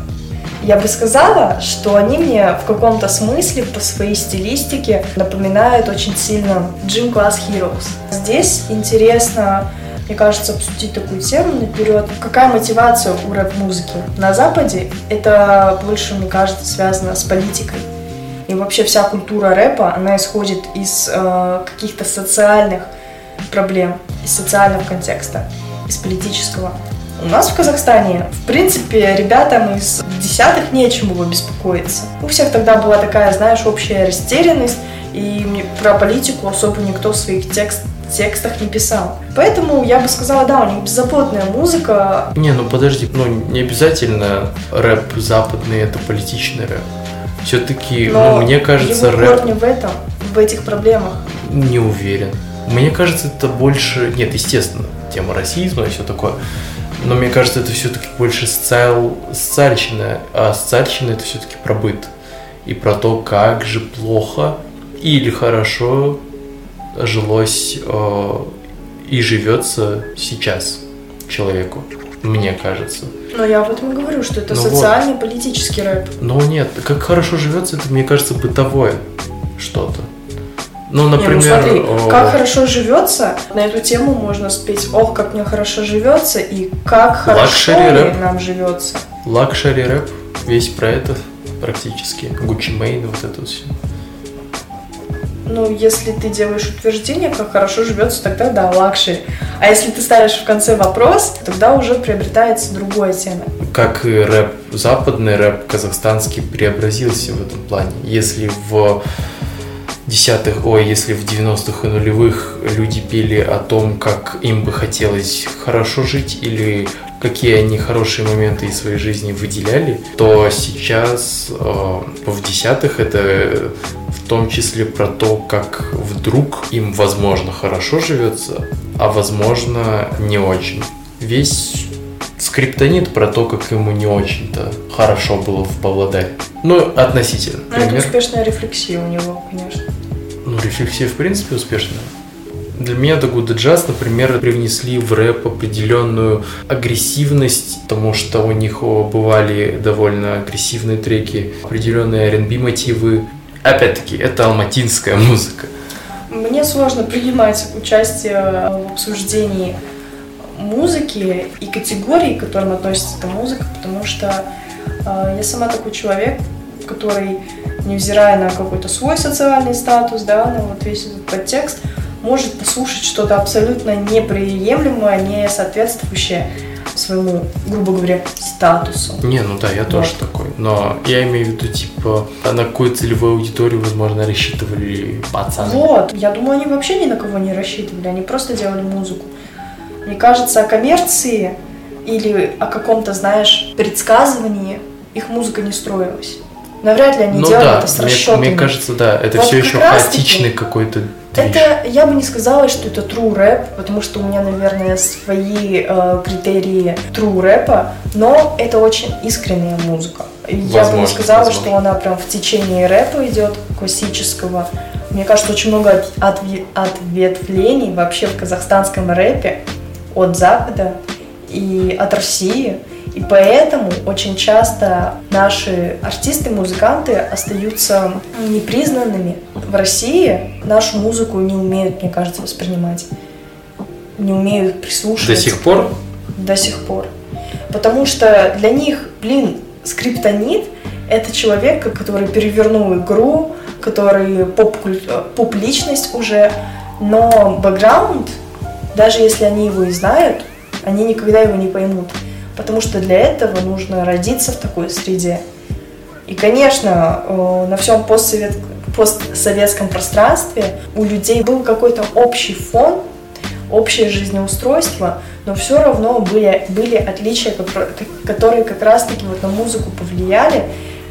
Я бы сказала, что они мне в каком-то смысле по своей стилистике напоминают очень сильно Gym Class Heroes. Здесь интересно, мне кажется, обсудить такую тему наперед. Какая мотивация у рэп-музыки? На Западе это больше, мне кажется, связано с политикой. И вообще вся культура рэпа, она исходит из э, каких-то социальных проблем, из социального контекста, из политического. У нас в Казахстане, в принципе, ребятам из десятых нечем было беспокоиться. У всех тогда была такая, знаешь, общая растерянность, и про политику особо никто в своих текст, текстах не писал. Поэтому я бы сказала, да, у них беззаботная музыка, Не, ну подожди, ну не обязательно рэп западный это политичный рэп. Все-таки, ну, мне кажется, его рэп корни в этом, в этих проблемах. не уверен. Мне кажется, это больше. Нет, естественно, тема расизма и все такое. Но мне кажется, это все-таки больше социал... социальщина. А социальщина это все-таки про быт. И про то, как же плохо или хорошо жилось э, и живется сейчас человеку. Мне кажется. Но я об этом и говорю, что это Ну вот. социальный политический рэп. Но нет, как хорошо живется, это, мне кажется, бытовое что-то. Ну, Не, например, ну смотри, о, как хорошо живется, на эту тему можно спеть «Ох, как мне хорошо живется» и «Как хорошо рэп. нам живется». luxury рэп, весь про это практически. Gucci Mane, вот это все. Ну, если ты делаешь утверждение, как хорошо живется, тогда да, luxury. А если ты ставишь в конце вопрос, тогда уже приобретается другой оттенок. Как рэп западный, рэп казахстанский преобразился в этом плане. Если в десятых, ой, если в 90-х и нулевых люди пели о том, как им бы хотелось хорошо жить или какие они хорошие моменты из своей жизни выделяли, то сейчас э, в десятых это в том числе про то, как вдруг им, возможно, хорошо живется, а возможно, не очень. Весь скриптонит про то, как ему не очень-то хорошо было в Павлодаре. Ну, относительно. Ну, это успешная рефлексия у него, конечно. Ну, рефлексия в принципе успешная. Для меня Good Jazz, например, привнесли в рэп определенную агрессивность, потому что у них бывали довольно агрессивные треки, определенные R&B мотивы. Опять-таки, это алматинская музыка. Мне сложно принимать участие в обсуждении музыки и категорий, к которым относится эта музыка, потому что э, я сама такой человек, который, невзирая на какой-то свой социальный статус, да, на вот весь этот подтекст, может послушать что-то абсолютно неприемлемое, не соответствующее своему, грубо говоря, статусу. Не, ну да, я тоже Вот. такой. Но я имею в виду, типа, на какую целевую аудиторию, возможно, рассчитывали пацаны. Вот, я думаю, они вообще ни на кого не рассчитывали, они просто делали музыку. Мне кажется, о коммерции или о каком-то, знаешь, предсказывании их музыка не строилась. Навряд ли они ну делали да, это с мне, расчетами. мне кажется, да, это Вот все еще хаотичный какой-то. Это я бы не сказала, что это true рэп, потому что у меня, наверное, свои э, критерии true рэпа, но это очень искренняя музыка. И я бы не Возможно, сказала, возможно. что она прям в течение рэпа идет классического. Мне кажется, очень много от- отве- ответвлений вообще в казахстанском рэпе от Запада и от России. И поэтому очень часто наши артисты, музыканты остаются непризнанными. В России нашу музыку не умеют, мне кажется, воспринимать. Не умеют прислушиваться. До сих пор? До сих пор. Потому что для них, блин, скриптонит — это человек, который перевернул игру, который поп-личность уже, но бэкграунд, даже если они его и знают, они никогда его не поймут. Потому что для этого нужно родиться в такой среде. И, конечно, э, на всем постсовет- постсоветском пространстве у людей был какой-то общий фон, общее жизнеустройство, но все равно были, были отличия, которые, как раз-таки вот на музыку повлияли,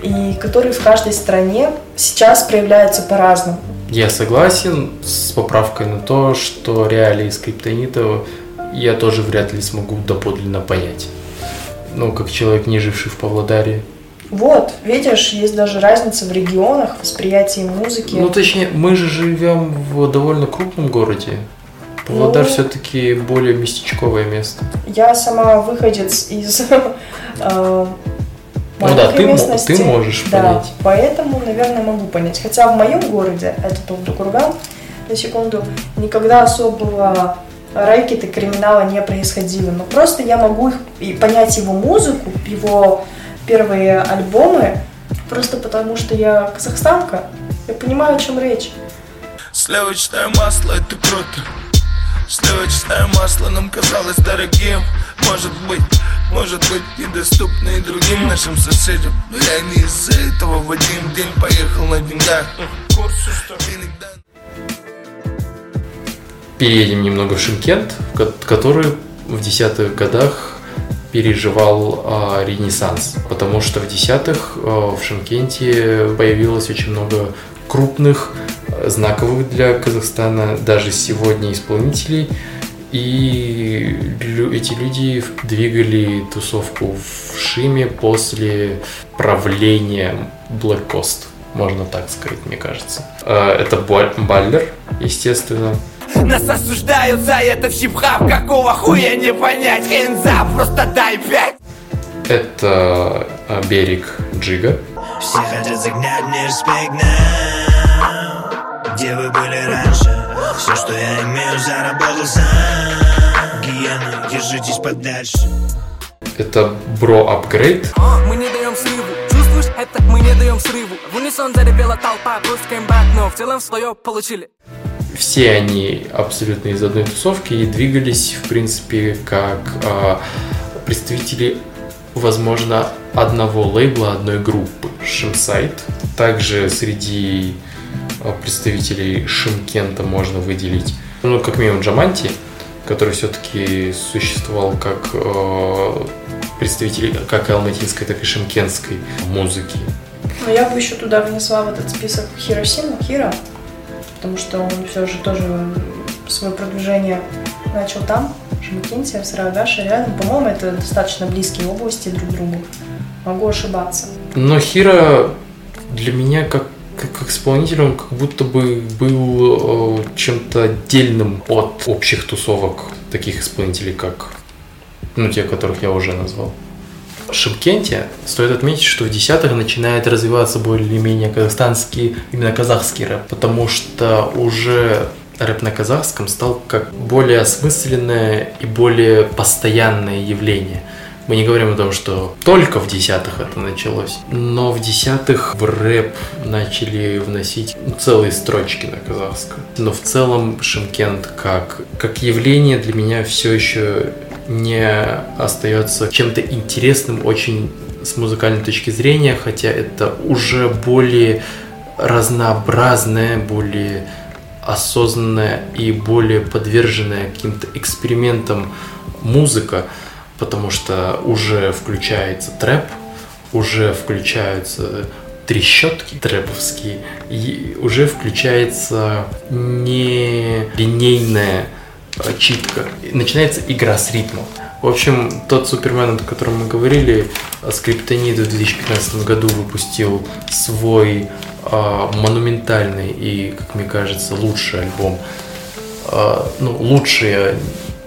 и которые в каждой стране сейчас проявляются по-разному. Я согласен с поправкой на то, что реалии скриптонита я тоже вряд ли смогу доподлинно понять. Ну, как человек, не живший в Павлодаре. Вот, видишь, есть даже разница в регионах, восприятии музыки. Ну, точнее, мы же живем в довольно крупном городе. Павлодар Ну. все-таки более местечковое место. Я сама выходец из э, Ну да, ты местности. ты можешь да, понять. поэтому, наверное, могу понять. Хотя в моем городе, это Толдукурган, на секунду, никогда особого рэкета, криминала не происходило. Но просто я могу их, и понять его музыку, его первые альбомы, просто потому что я казахстанка. Я понимаю, о чем речь. Сливочное масло это круто Сливочное масло нам казалось дорогим Может быть, может быть недоступно и другим нашим соседям Но я не из-за этого в один день поехал на деньгах Иногда Переедем немного в Шимкент, ко- который в десятых годах переживал а, ренессанс, потому что в десятых а, в Шимкенте появилось очень много крупных, а, знаковых для Казахстана даже сегодня исполнителей, и лю- эти люди двигали тусовку в Шиме после правления Black Coast, можно так сказать, мне кажется. А, Это Ба- Баллер, естественно, Нас осуждают за это в хип-хап Какого хуя не понять? Хэнза, просто дай пять. Это а, берег Джига. Все хотят загнать мне респект Где вы были раньше? Все, что я имею, заработал сам. Гиены, держитесь подальше. Это Бро Апгрейд. Мы не даем срыву. Чувствуешь это? Мы не даем срыву. В унисон заревела толпа. Пускаем бак, но в целом свое получили Все они абсолютно из одной тусовки и двигались, в принципе, как а, представители, возможно, одного лейбла, одной группы. Шимсайт. Также среди э, представителей Шимкента можно выделить. Ну, как минимум Джаманти, который все-таки существовал как э, представитель как алматинской, так и шимкентской музыки. Но я бы еще туда внесла в этот список Хиросиму, Хира, потому что он все же тоже свое продвижение начал там, в Шимкенте, в Сарагаше, рядом. По-моему, это достаточно близкие области друг к другу. Могу ошибаться. Но Хира для меня как как исполнитель он как будто бы был э, чем-то отдельным от общих тусовок таких исполнителей, как ну, те, которых я уже назвал. В Шимкенте стоит отметить, что в десятых начинает развиваться более-менее казахстанский, именно казахский рэп, потому что уже рэп на казахском стал как более осмысленное и более постоянное явление – мы не говорим о том, что только в десятых это началось, но в десятых в рэп начали вносить целые строчки на казахском. Но в целом Шимкент как, как явление для меня все еще не остается чем-то интересным очень с музыкальной точки зрения, хотя это уже более разнообразное, более осознанная и более подверженная каким-то экспериментам музыка потому что уже включается трэп, уже включаются трещотки трэповские, и уже включается не линейная читка, начинается игра с ритмом. В общем, тот Супермен, о котором мы говорили, Скриптонит в 2015 году выпустил свой э, монументальный и, как мне кажется, лучший альбом. Э, ну, лучший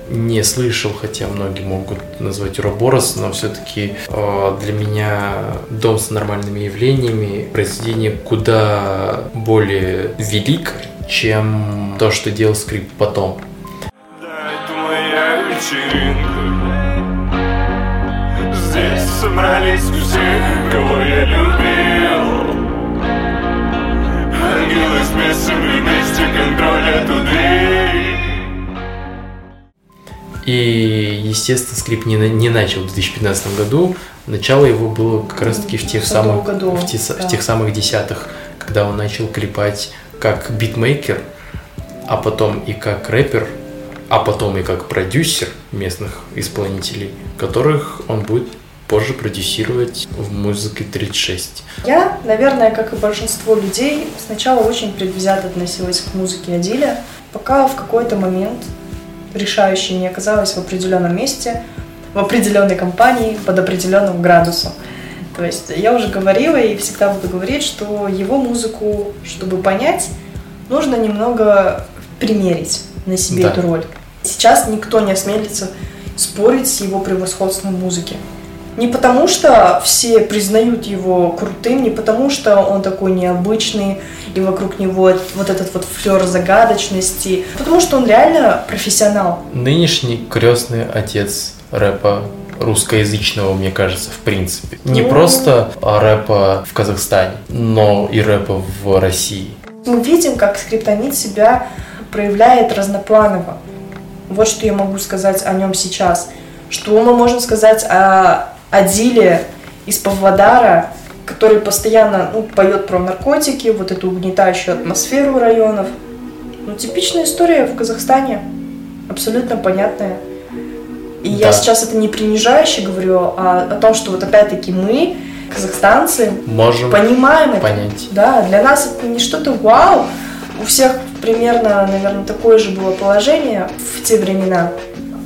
не слышал, хотя многие могут назвать Уроборос, но все-таки э, для меня «Дом с нормальными явлениями» произведение куда более великое, чем то, что делал скрип потом. Здесь собрались все, кого я любил Ангелы с бесом вместе контролят у и, естественно, скрип не, не начал в 2015 году. Начало его было как раз-таки в тех самых, году, в, те, да. в тех самых десятых, когда он начал клепать как битмейкер, а потом и как рэпер, а потом и как продюсер местных исполнителей, которых он будет позже продюсировать в музыке 36. Я, наверное, как и большинство людей, сначала очень предвзято относилась к музыке Адиля, пока в какой-то момент решающее не оказалось в определенном месте, в определенной компании, под определенным градусом. То есть я уже говорила и всегда буду говорить, что его музыку, чтобы понять, нужно немного примерить на себе Да. эту роль. Сейчас никто не осмелится спорить с его превосходством в музыке. Не потому, что все признают его крутым, не потому, что он такой необычный, и вокруг него вот этот вот флер загадочности, потому что он реально профессионал. Нынешний крестный отец рэпа русскоязычного, мне кажется, в принципе. Не Ну. просто а, рэпа в Казахстане, но и рэпа в России. Мы видим, как скриптонит себя проявляет разнопланово. Вот что я могу сказать о нем сейчас. Что мы можем сказать о Адиле из Павлодара, который постоянно ну, поет про наркотики, вот эту угнетающую атмосферу районов. Ну, типичная история в Казахстане, абсолютно понятная. И я Да. сейчас это не принижающе говорю, а о том, что вот опять-таки мы, казахстанцы, Можем понимаем это. понять. Да, для нас это не что-то вау. У всех примерно, наверное, такое же было положение в те времена.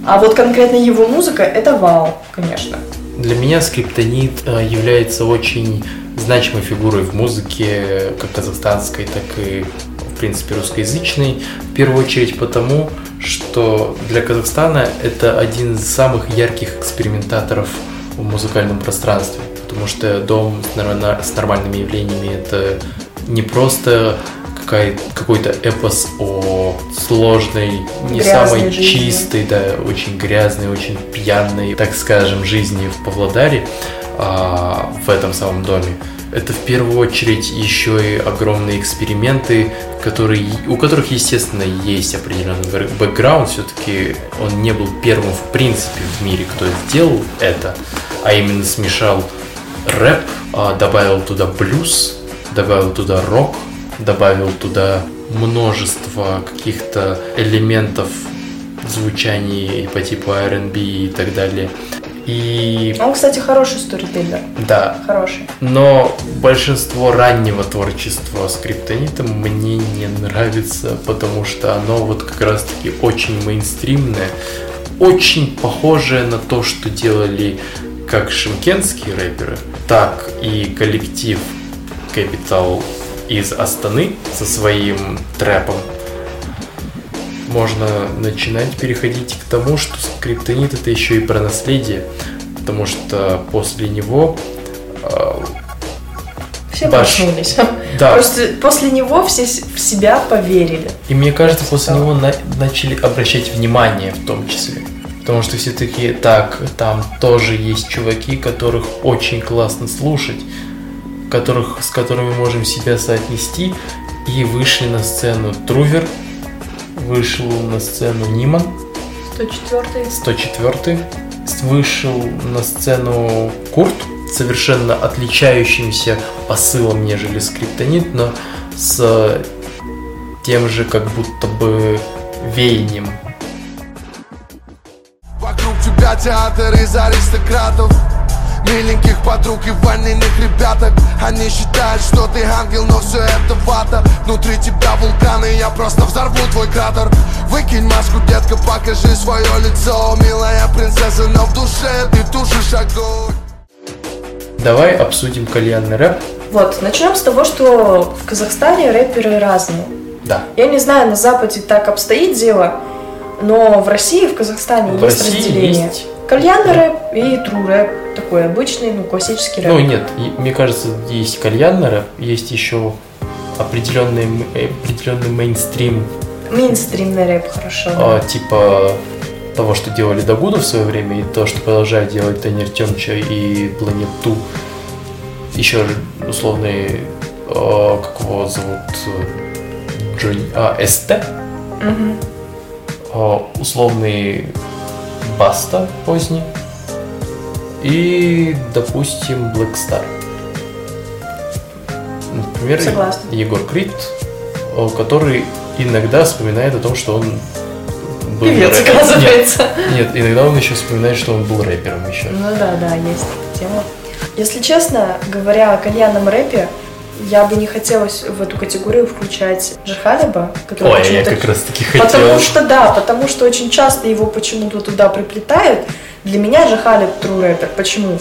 А вот конкретно его музыка это вау, конечно. Для меня скриптонит э, является очень значимой фигурой в музыке, как казахстанской, так и, в принципе, русскоязычной. В первую очередь потому, что для Казахстана это один из самых ярких экспериментаторов в музыкальном пространстве. Потому что дом с, норма- с нормальными явлениями это не просто какой-то эпос о сложной, не Грязной самой жизни. чистой, да, очень грязной, очень пьяной, так скажем, жизни в Павлодаре, а, в этом самом доме. Это в первую очередь еще и огромные эксперименты, которые, у которых, естественно, есть определенный бэкграунд. Все-таки он не был первым в принципе в мире, кто сделал это, а именно смешал рэп, а, добавил туда блюз, добавил туда рок, добавил туда множество каких-то элементов звучаний по типу R&B и так далее. И Он, кстати, хороший сторителлер. да, Хороший. но большинство раннего творчества скриптонита мне не нравится, потому что оно вот как раз-таки очень мейнстримное, очень похожее на то, что делали как шимкенские рэперы, так и коллектив Capital из Астаны со своим трэпом. Можно начинать переходить к тому, что скриптонит это еще и про наследие, потому что после него э, Все Баш. проснулись. Да. Просто после него все в себя поверили. И мне кажется, после него на- начали обращать внимание в том числе. Потому что все такие, так, там тоже есть чуваки, которых очень классно слушать, которых, с которыми можем себя соотнести. И вышли на сцену Трувер, вышел на сцену Ниман, 104 104 вышел на сцену Курт, совершенно отличающимся посылом, нежели скриптонит, но с тем же как будто бы веянием. Вокруг тебя театр из аристократов Миленьких подруг и вольных ребяток Они считают, что ты ангел, но все это вата Внутри тебя вулканы, я просто взорву твой кратер Выкинь маску, детка, покажи свое лицо Милая принцесса, но в душе ты тушишь огонь Давай обсудим кальянный рэп. Вот, начнем с того, что в Казахстане рэперы разные. Да. Я не знаю, на Западе так обстоит дело, но в России, в Казахстане В есть России разделение. есть. Кальянный рэп и тру рэп, такой обычный, ну, классический рэп. Ну нет, мне кажется, есть кальянный рэп, есть еще определенный, э, определенный мейнстрим Мейнстримный рэп, хорошо. а, типа того, что делали Дагуду в свое время, и то, что продолжает делать Танир Тёмча и Планету. Еще условный, а, как его зовут, э, Джонни, а, СТ, Мгм. а, условный Баста поздний и, допустим, Black Star. Например, Согласна. Егор Крид, который иногда вспоминает о том, что он был Певец, рэпером. оказывается. Нет, нет, иногда он еще вспоминает, что он был рэпером еще. Ну да, да, есть тема. Если честно, говоря о кальянном рэпе, я бы не хотела в эту категорию включать Джихалиба, который Ой, я как раз таки хотел. Потому что да, потому что очень часто его почему-то туда приплетают. Для меня же Халиб true рэпер. Почему?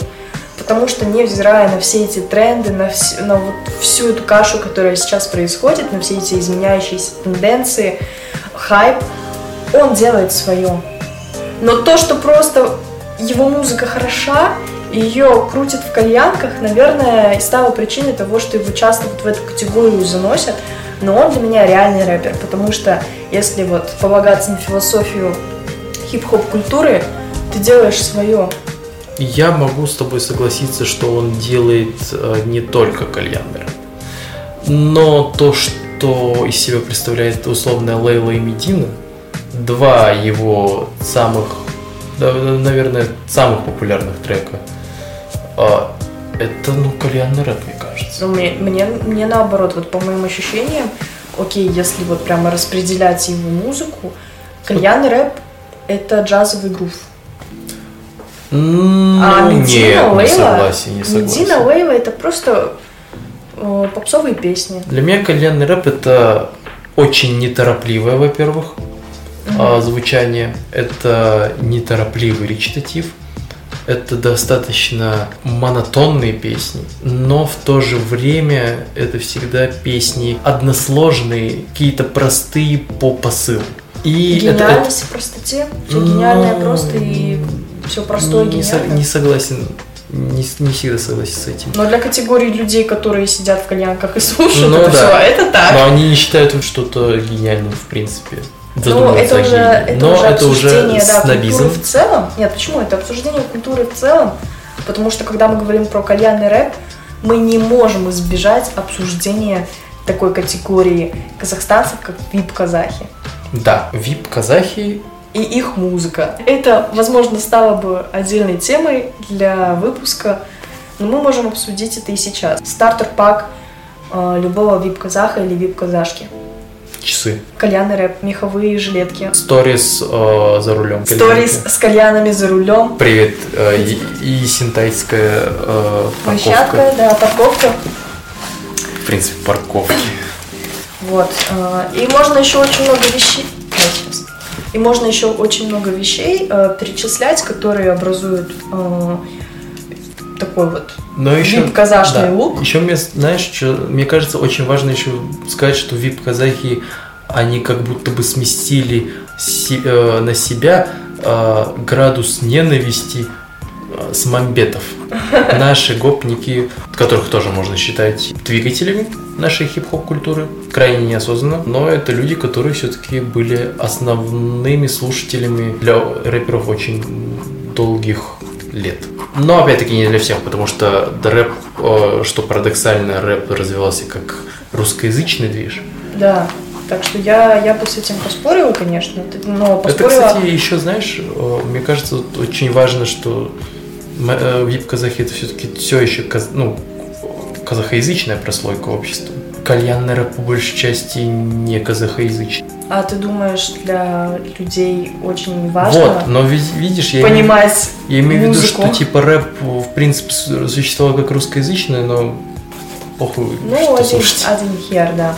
Потому что невзирая на все эти тренды, на, вс- на вот всю эту кашу, которая сейчас происходит, на все эти изменяющиеся тенденции, хайп, он делает свое. Но то, что просто его музыка хороша, и ее крутят в кальянках, наверное, и стало причиной того, что его часто вот в эту категорию заносят. Но он для меня реальный рэпер, потому что если вот полагаться на философию хип-хоп культуры, ты делаешь свое. Я могу с тобой согласиться, что он делает э, не только кальянный рэп. Но то, что из себя представляет условная Лейла и Медина, два его самых, наверное, самых популярных трека, а, это, ну, кальянный рэп, мне кажется. Ну, мне, мне, мне наоборот, вот по моим ощущениям, окей, если вот прямо распределять его музыку, кальянный рэп — это джазовый грув. А Ну, Медина, нет, не Лейла, согласен, не согласен. Медина, Лейла — это просто э, попсовые песни. Для меня кальянный рэп это очень неторопливое, во-первых, а, звучание. Это неторопливый речитатив. Это достаточно монотонные песни, но в то же время это всегда песни односложные, какие-то простые по посылу. И это- это, Гениальность в простоте. Все гениальное Ну, просто и все простое не, гениально. не согласен, не, не всегда согласен с этим. Но для категории людей, которые сидят в кальянках и слушают Ну это да. все, это так. Но они не считают что-то гениальным в принципе. Ну, Задумываться это о уже, это Но уже это уже обсуждение да, снобизм. культуры в целом. Нет, почему? Это обсуждение культуры в целом. Потому что, когда мы говорим про кальянный рэп, мы не можем избежать обсуждения такой категории казахстанцев, как вип-казахи. Да, вип-казахи И их музыка. Это, возможно, стало бы отдельной темой для выпуска, но мы можем обсудить это и сейчас. Стартер-пак э, любого вип-казаха или вип-казашки. Часы. Кальянный рэп, меховые жилетки. Сторис э, за рулем. Сторис кальянки. с кальянами за рулем. Привет. э, и, и синтайская э, Площадка, парковка. да, парковка. В принципе, парковки. Вот. э, И можно еще очень много вещей. И можно еще очень много вещей э, перечислять, которые образуют э, такой вот Но еще, вип-казашный да. лук. Еще мне, знаешь, что, мне кажется, очень важно еще сказать, что вип-казахи, они как будто бы сместили си- э, на себя э, градус ненависти э, с мамбетов. Наши гопники, которых тоже можно считать двигателями нашей хип-хоп культуры, крайне неосознанно, но это люди, которые все-таки были основными слушателями для рэперов очень долгих лет. Но опять-таки не для всех, потому что рэп, э, что парадоксально, рэп развивался как русскоязычный движ. Да. Так что я, я бы с этим поспорила, конечно. Но Это, поспорила... кстати, еще, знаешь, э, мне кажется, очень важно, что м- э, вип-казахи это все-таки все еще ну, казахоязычная прослойка общества. Кальянный рэп по большей части не казахоязычный. А ты думаешь, для людей очень важно Вот, но ви- видишь, я имею- понимать Я имею в виду, что типа рэп в принципе существовал как русскоязычный, но похуй, Ну, что один, слушать. один хер, да.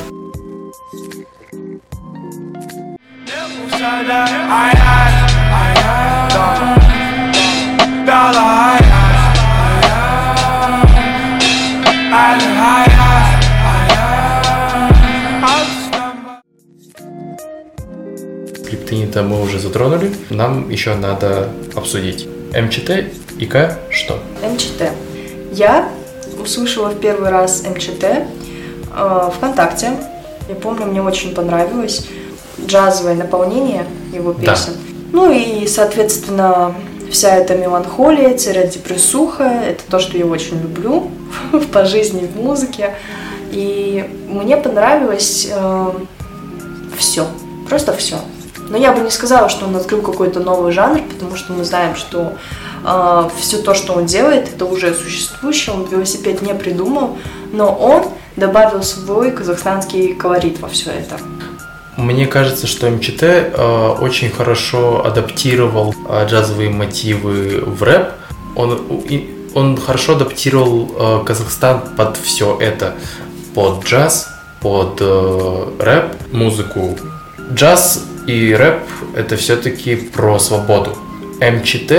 Криптонита мы уже затронули. Нам еще надо обсудить. МЧТ и К что? МЧТ. Я услышала в первый раз МЧТ э, ВКонтакте. Я помню, мне очень понравилось джазовое наполнение его Да. песен. Ну и, соответственно, вся эта меланхолия, депрессуха, это то, что я очень люблю по жизни в музыке. И мне понравилось все, просто все. Но я бы не сказала, что он открыл какой-то новый жанр, потому что мы знаем, что все то, что он делает, это уже существующее, он велосипед не придумал, но он добавил свой казахстанский колорит во все это. Мне кажется, что МЧТ э, очень хорошо адаптировал э, джазовые мотивы в рэп. Он, и- он хорошо адаптировал э, Казахстан под все это. Под джаз, под э, рэп, музыку. Джаз и рэп это все-таки про свободу. МЧТ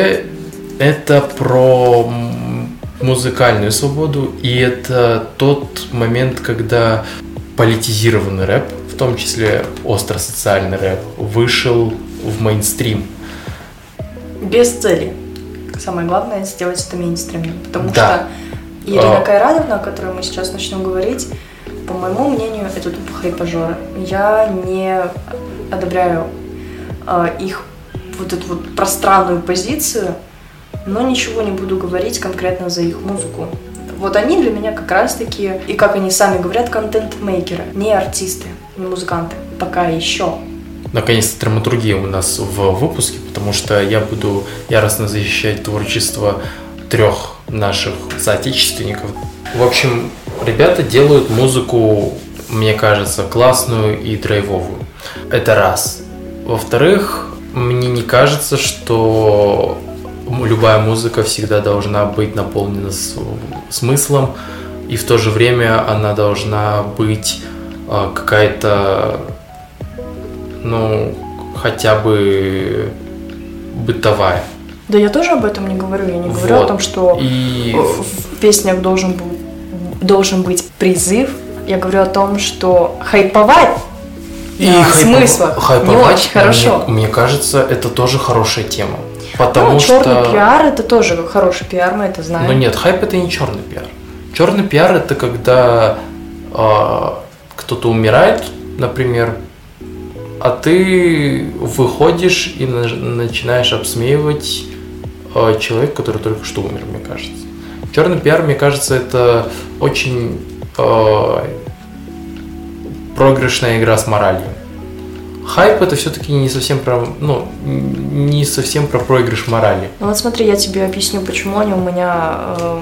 это про музыкальную свободу, и это тот момент, когда политизированный рэп, в том числе остро-социальный рэп, вышел в мейнстрим. Без цели. Самое главное сделать это мейнстримным, потому Да. что Ирина А. Кайрановна, о которой мы сейчас начнем говорить, по моему мнению, это тупо хайпажоры. Я не одобряю а, их вот эту вот пространную позицию, но ничего не буду говорить конкретно за их музыку. Вот они для меня как раз-таки, и как они сами говорят, контент-мейкеры, не артисты, не музыканты. Пока еще. Наконец-то драматургия у нас в выпуске, потому что я буду яростно защищать творчество трех наших соотечественников. В общем, ребята делают музыку, мне кажется, классную и драйвовую. Это раз. Во-вторых, мне не кажется, что любая музыка всегда должна быть наполнена смыслом, и в то же время она должна быть а, какая-то, ну, хотя бы бытовая. Да я тоже об этом не говорю. Я не говорю о Вот. том, что И в в песнях должен, был, должен быть призыв. Я говорю о том, что хайповать И да, хайпов- смысла не очень хорошо. Мне, мне кажется, это тоже хорошая тема. Потому ну, что... черный пиар это тоже хороший пиар, мы это знаем. Но нет, хайп это не черный пиар. Черный пиар это когда а, кто-то умирает, например, а ты выходишь и на- начинаешь обсмеивать а, человека, который только что умер, мне кажется. Черный пиар, мне кажется, это очень а, проигрышная игра с моралью. Хайп это все-таки не совсем про, ну, не совсем про проигрыш морали. Ну вот смотри, я тебе объясню, почему они у меня э,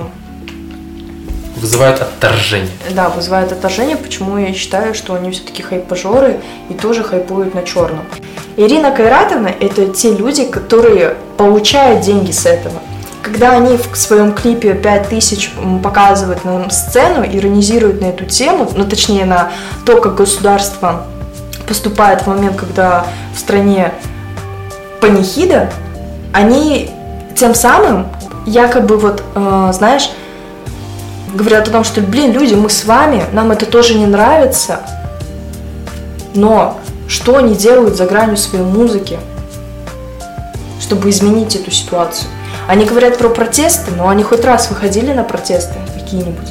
вызывают отторжение. Да, вызывает отторжение, почему я считаю, что они все-таки хайпажоры и тоже хайпуют на черном. Ирина Кайратовна – это те люди, которые получают деньги с этого. Когда они в своем клипе 5000 показывают нам сцену, иронизируют на эту тему, ну точнее на то, как государство поступает в момент, когда в стране панихида, они тем самым якобы вот, э, знаешь, говорят о том, что, блин, люди, мы с вами, нам это тоже не нравится, но что они делают за гранью своей музыки, чтобы изменить эту ситуацию? Они говорят про протесты, но они хоть раз выходили на протесты какие-нибудь?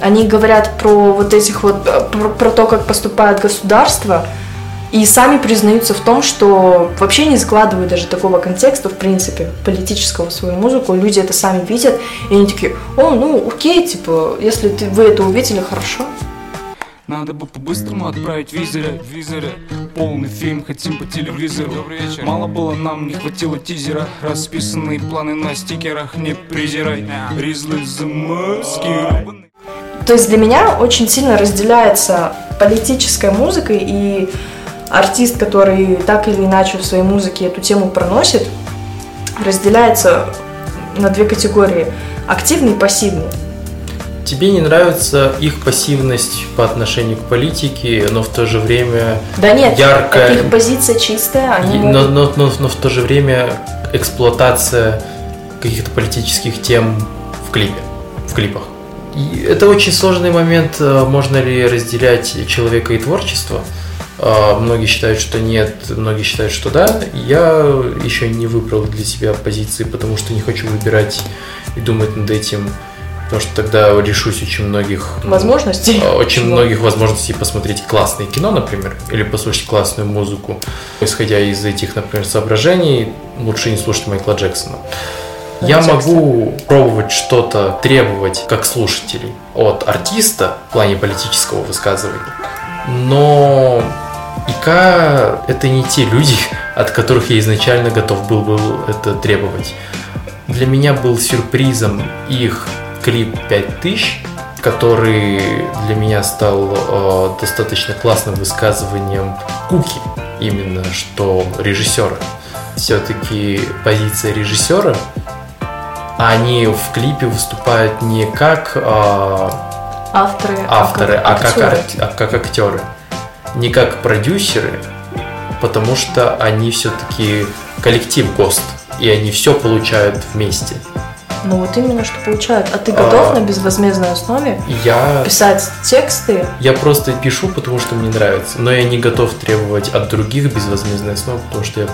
Они говорят про вот этих вот, э, про, про то, как поступает государство, и сами признаются в том, что вообще не складывают даже такого контекста, в принципе, политического в свою музыку. Люди это сами видят, и они такие, о, ну, окей, типа, если ты, вы это увидели, хорошо. Надо бы по-быстрому отправить визера, визера Полный фильм хотим по телевизору. Добрый вечер. Мало было нам, не хватило тизера. Расписанные планы на стикерах Не презирай, Ризлы замаскированы То есть для меня очень сильно разделяется политическая музыка и артист, который так или иначе в своей музыке эту тему проносит, разделяется на две категории – активный и пассивный. Тебе не нравится их пассивность по отношению к политике, но в то же время да нет, яркая... их позиция чистая, они но, но, но, но в то же время эксплуатация каких-то политических тем в клипе, в клипах. И это очень сложный момент, э, можно ли разделять человека и творчество – а, многие считают, что нет, многие считают, что да. Я еще не выбрал для себя позиции, потому что не хочу выбирать и думать над этим, потому что тогда лишусь очень многих возможностей. Очень Чего? многих возможностей посмотреть классное кино, например, или послушать классную музыку. Исходя из этих, например, соображений, лучше не слушать Майкла Джексона. Я могу пробовать что-то требовать как слушателей от артиста в плане политического высказывания, но ИК – это не те люди, от которых я изначально готов был бы это требовать. Для меня был сюрпризом их клип 5000, который для меня стал э, достаточно классным высказыванием Куки, именно что режиссера. Все-таки позиция режиссера, они в клипе выступают не как э, авторы, авторы а, как, а, как, а как актеры не как продюсеры, потому что они все-таки коллектив ГОСТ, и они все получают вместе. Ну вот именно что получают. А ты готов а, на безвозмездной основе я, писать тексты? Я просто пишу, потому что мне нравится. Но я не готов требовать от других безвозмездной основы, потому что я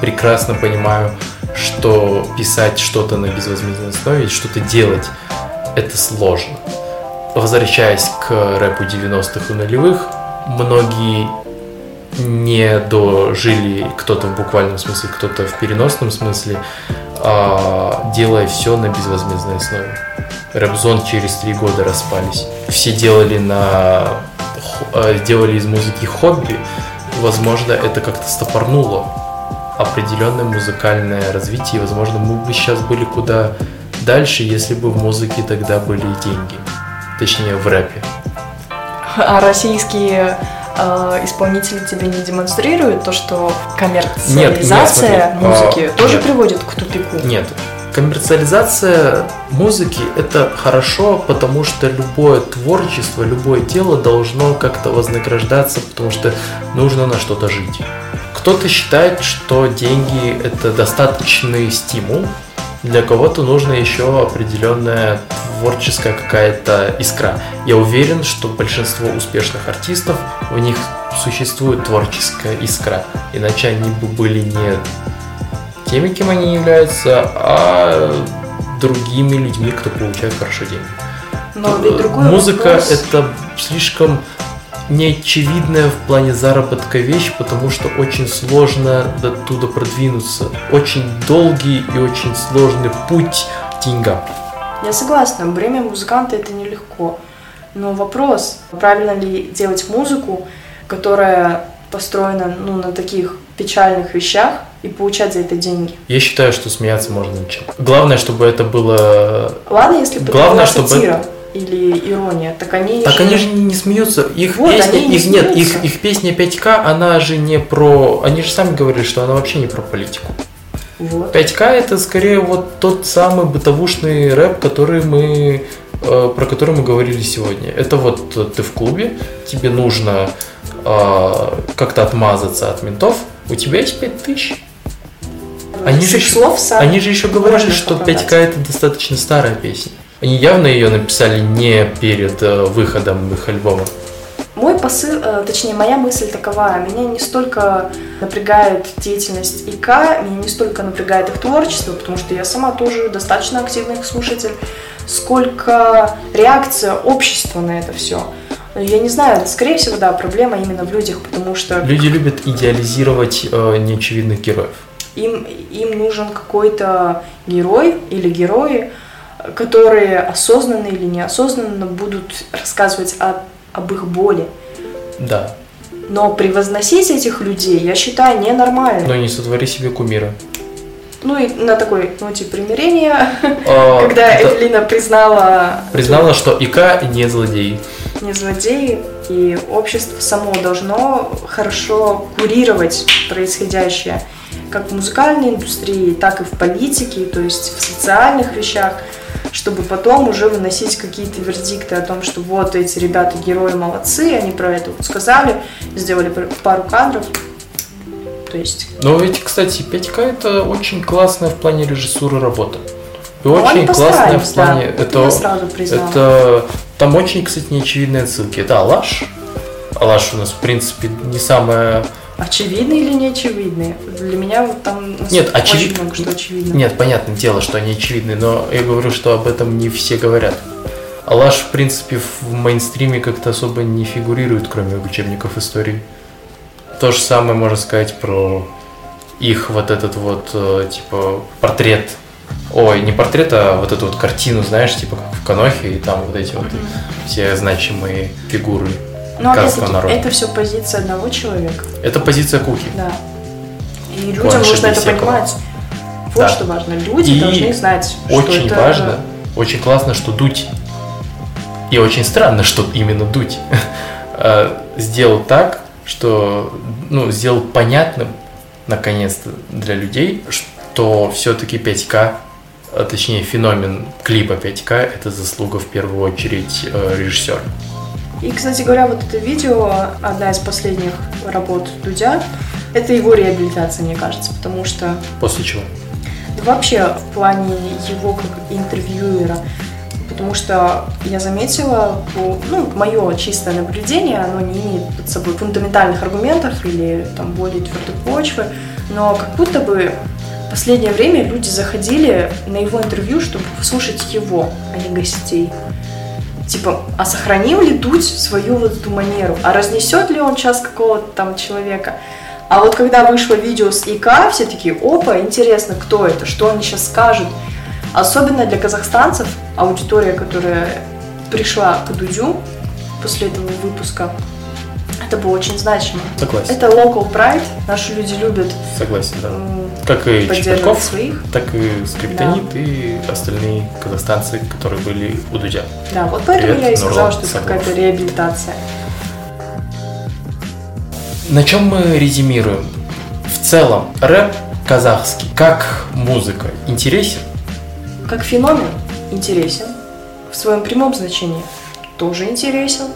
прекрасно понимаю, что писать что-то на безвозмездной основе, что-то делать, это сложно. Возвращаясь к рэпу 90-х и нулевых, многие не дожили, кто-то в буквальном смысле, кто-то в переносном смысле, а, делая все на безвозмездной основе. Рэпзон через три года распались. Все делали на а, делали из музыки хобби. Возможно, это как-то стопорнуло определенное музыкальное развитие. Возможно, мы бы сейчас были куда дальше, если бы в музыке тогда были деньги. Точнее, в рэпе. А российские э, исполнители тебе не демонстрируют то, что коммерциализация нет, нет, музыки а, тоже нет. приводит к тупику? Нет. Коммерциализация музыки – это хорошо, потому что любое творчество, любое дело должно как-то вознаграждаться, потому что нужно на что-то жить. Кто-то считает, что деньги – это достаточный стимул, для кого-то нужна еще определенная творческая какая-то искра. Я уверен, что большинство успешных артистов, у них существует творческая искра, иначе они бы были не теми, кем они являются, а другими людьми, кто получает хорошо деньги. Но другой Музыка вопрос... это слишком неочевидная в плане заработка вещь, потому что очень сложно до туда продвинуться. Очень долгий и очень сложный путь к деньгам. Я согласна, бремя музыканта это нелегко. Но вопрос, правильно ли делать музыку, которая построена ну, на таких печальных вещах и получать за это деньги. Я считаю, что смеяться можно ничем. Главное, чтобы это было... Ладно, если бы Главное, это была чтобы... сатира. или ирония, так они Так они же не смеются. Их Вот, песня, они не их нет, смеются. их, их песня 5К, она же не про. Они же сами говорили, что она вообще не про политику. Вот. 5К это скорее вот тот самый бытовушный рэп, который мы про который мы говорили сегодня. Это вот э, ты в клубе, тебе нужно э, как-то отмазаться от ментов, у тебя есть 5000. Они же, еще, слов сами они же еще говорили, что продать. 5К это достаточно старая песня. Они явно ее написали не перед э, выходом их альбома. Мой посыл, э, точнее, моя мысль такова. Меня не столько напрягает деятельность ИК, меня не столько напрягает их творчество, потому что я сама тоже достаточно активный их слушатель, сколько реакция общества на это все. Я не знаю, скорее всего, да, проблема именно в людях, потому что Люди любят идеализировать э, неочевидных героев. им, им нужен какой-то герой или герои, которые осознанно или неосознанно будут рассказывать о- об их боли. Да. Но превозносить этих людей, я считаю, ненормально. Но не сотвори себе кумира. Ну и на такой ноте примирения, А, когда это- Эвелина признала Признала, что ИК не злодей. не злодеи, и общество само должно хорошо курировать происходящее, как в музыкальной индустрии, так и в политике, то есть в социальных вещах, чтобы потом уже выносить какие-то вердикты о том, что вот эти ребята герои молодцы, они про это вот сказали, сделали пар- пару кадров. То есть Но ведь, кстати, 5К это очень классная в плане режиссуры работа. И Ну, очень классная в плане. да. Это сразу признала. это там очень, кстати, неочевидные отсылки. Это Алаш. Алаш у нас, в принципе, не самая. Очевидные или не очевидные? Для меня вот там Нет, очень очевидно. много что очевидно. Нет, понятное дело, что они очевидны, но я говорю, что об этом не все говорят. Алаш, в принципе, в мейнстриме как-то особо не фигурирует, кроме учебников истории. То же самое можно сказать про их вот этот вот, э, типа, портрет. Ой, не портрет, а вот эту вот картину, знаешь, типа как в Канохе, и там вот эти вот все значимые фигуры Но казахского опять-таки, народа. это все позиция одного человека. Это позиция Кухи. Да. И людям Куанши нужно это Бейсекова. понимать. Вот Да. что важно. Люди И должны знать, что Очень это... важно, очень классно, что Дудь, и очень странно, что именно Дудь э, сделал так, что, ну, сделал понятным, наконец-то, для людей, что все-таки 5К, а точнее феномен клипа 5К, это заслуга в первую очередь э, режиссера. И, кстати говоря, вот это видео, одна из последних работ Дудя, это его реабилитация, мне кажется, потому что После чего? Да вообще в плане его как интервьюера. Потому что я заметила, ну, мое чистое наблюдение, оно не имеет под собой фундаментальных аргументов или там более твердой почвы, но как будто бы в последнее время люди заходили на его интервью, чтобы послушать его, а не гостей. Типа, а сохранил ли Дудь свою вот эту манеру? А разнесет ли он сейчас какого-то там человека? А вот когда вышло видео с ИК, все такие, опа, интересно, кто это, что они сейчас скажут. Особенно для казахстанцев, аудитория, которая пришла к Дудю после этого выпуска, это было очень значимо. Согласен. Это local pride, наши люди любят Согласен, да. Как и Чепельков, своих. так и Скриптонит и остальные казахстанцы, которые были у Дудя. Да, вот поэтому Привет, я и сказала, что это какая-то реабилитация. На чем мы резюмируем? В целом, рэп казахский, как музыка, интересен? Как феномен интересен, в своем прямом значении тоже интересен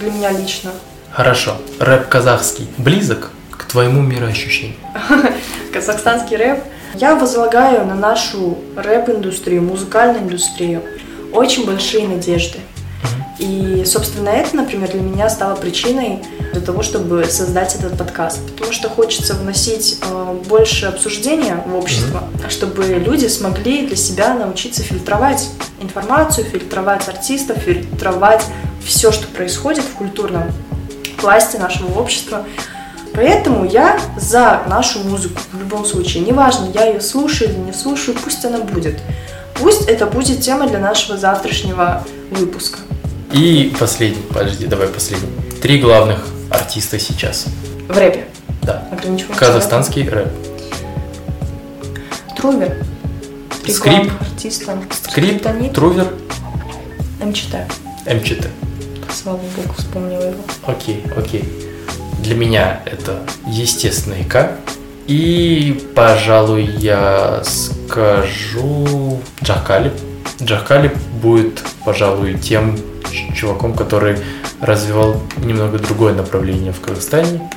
для меня лично. Хорошо. Рэп казахский близок к твоему мироощущению? Казахстанский рэп. Я возлагаю на нашу рэп-индустрию, музыкальную индустрию очень большие надежды. И, собственно, это, например, для меня стало причиной для того, чтобы создать этот подкаст. Потому что хочется вносить э, больше обсуждения в общество, чтобы люди смогли для себя научиться фильтровать информацию, фильтровать артистов, фильтровать все, что происходит в культурном пласте нашего общества. Поэтому я за нашу музыку в любом случае. Неважно, я ее слушаю или не слушаю, пусть она будет. Пусть это будет тема для нашего завтрашнего выпуска. И последний, подожди, давай последний. Три главных артиста сейчас. В рэпе. Да. Ограничиваемся Казахстанский рэп. Трувер. Три Скрип. артиста. Скрип, Скриптонит. Трувер МЧТ. МЧТ. Слава богу, вспомнила его. Окей, окей. Для меня это естественный К. И, пожалуй, я скажу Джахкали. Джахкали будет, пожалуй, тем чуваком, который развивал немного другое направление в Казахстане.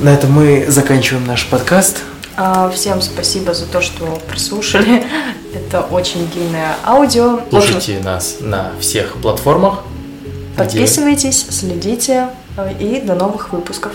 На этом мы заканчиваем наш подкаст. А, Всем спасибо за то, что прослушали. Это очень длинное аудио. В общем, Слушайте нас на всех платформах. где- Подписывайтесь, следите э, и до новых выпусков.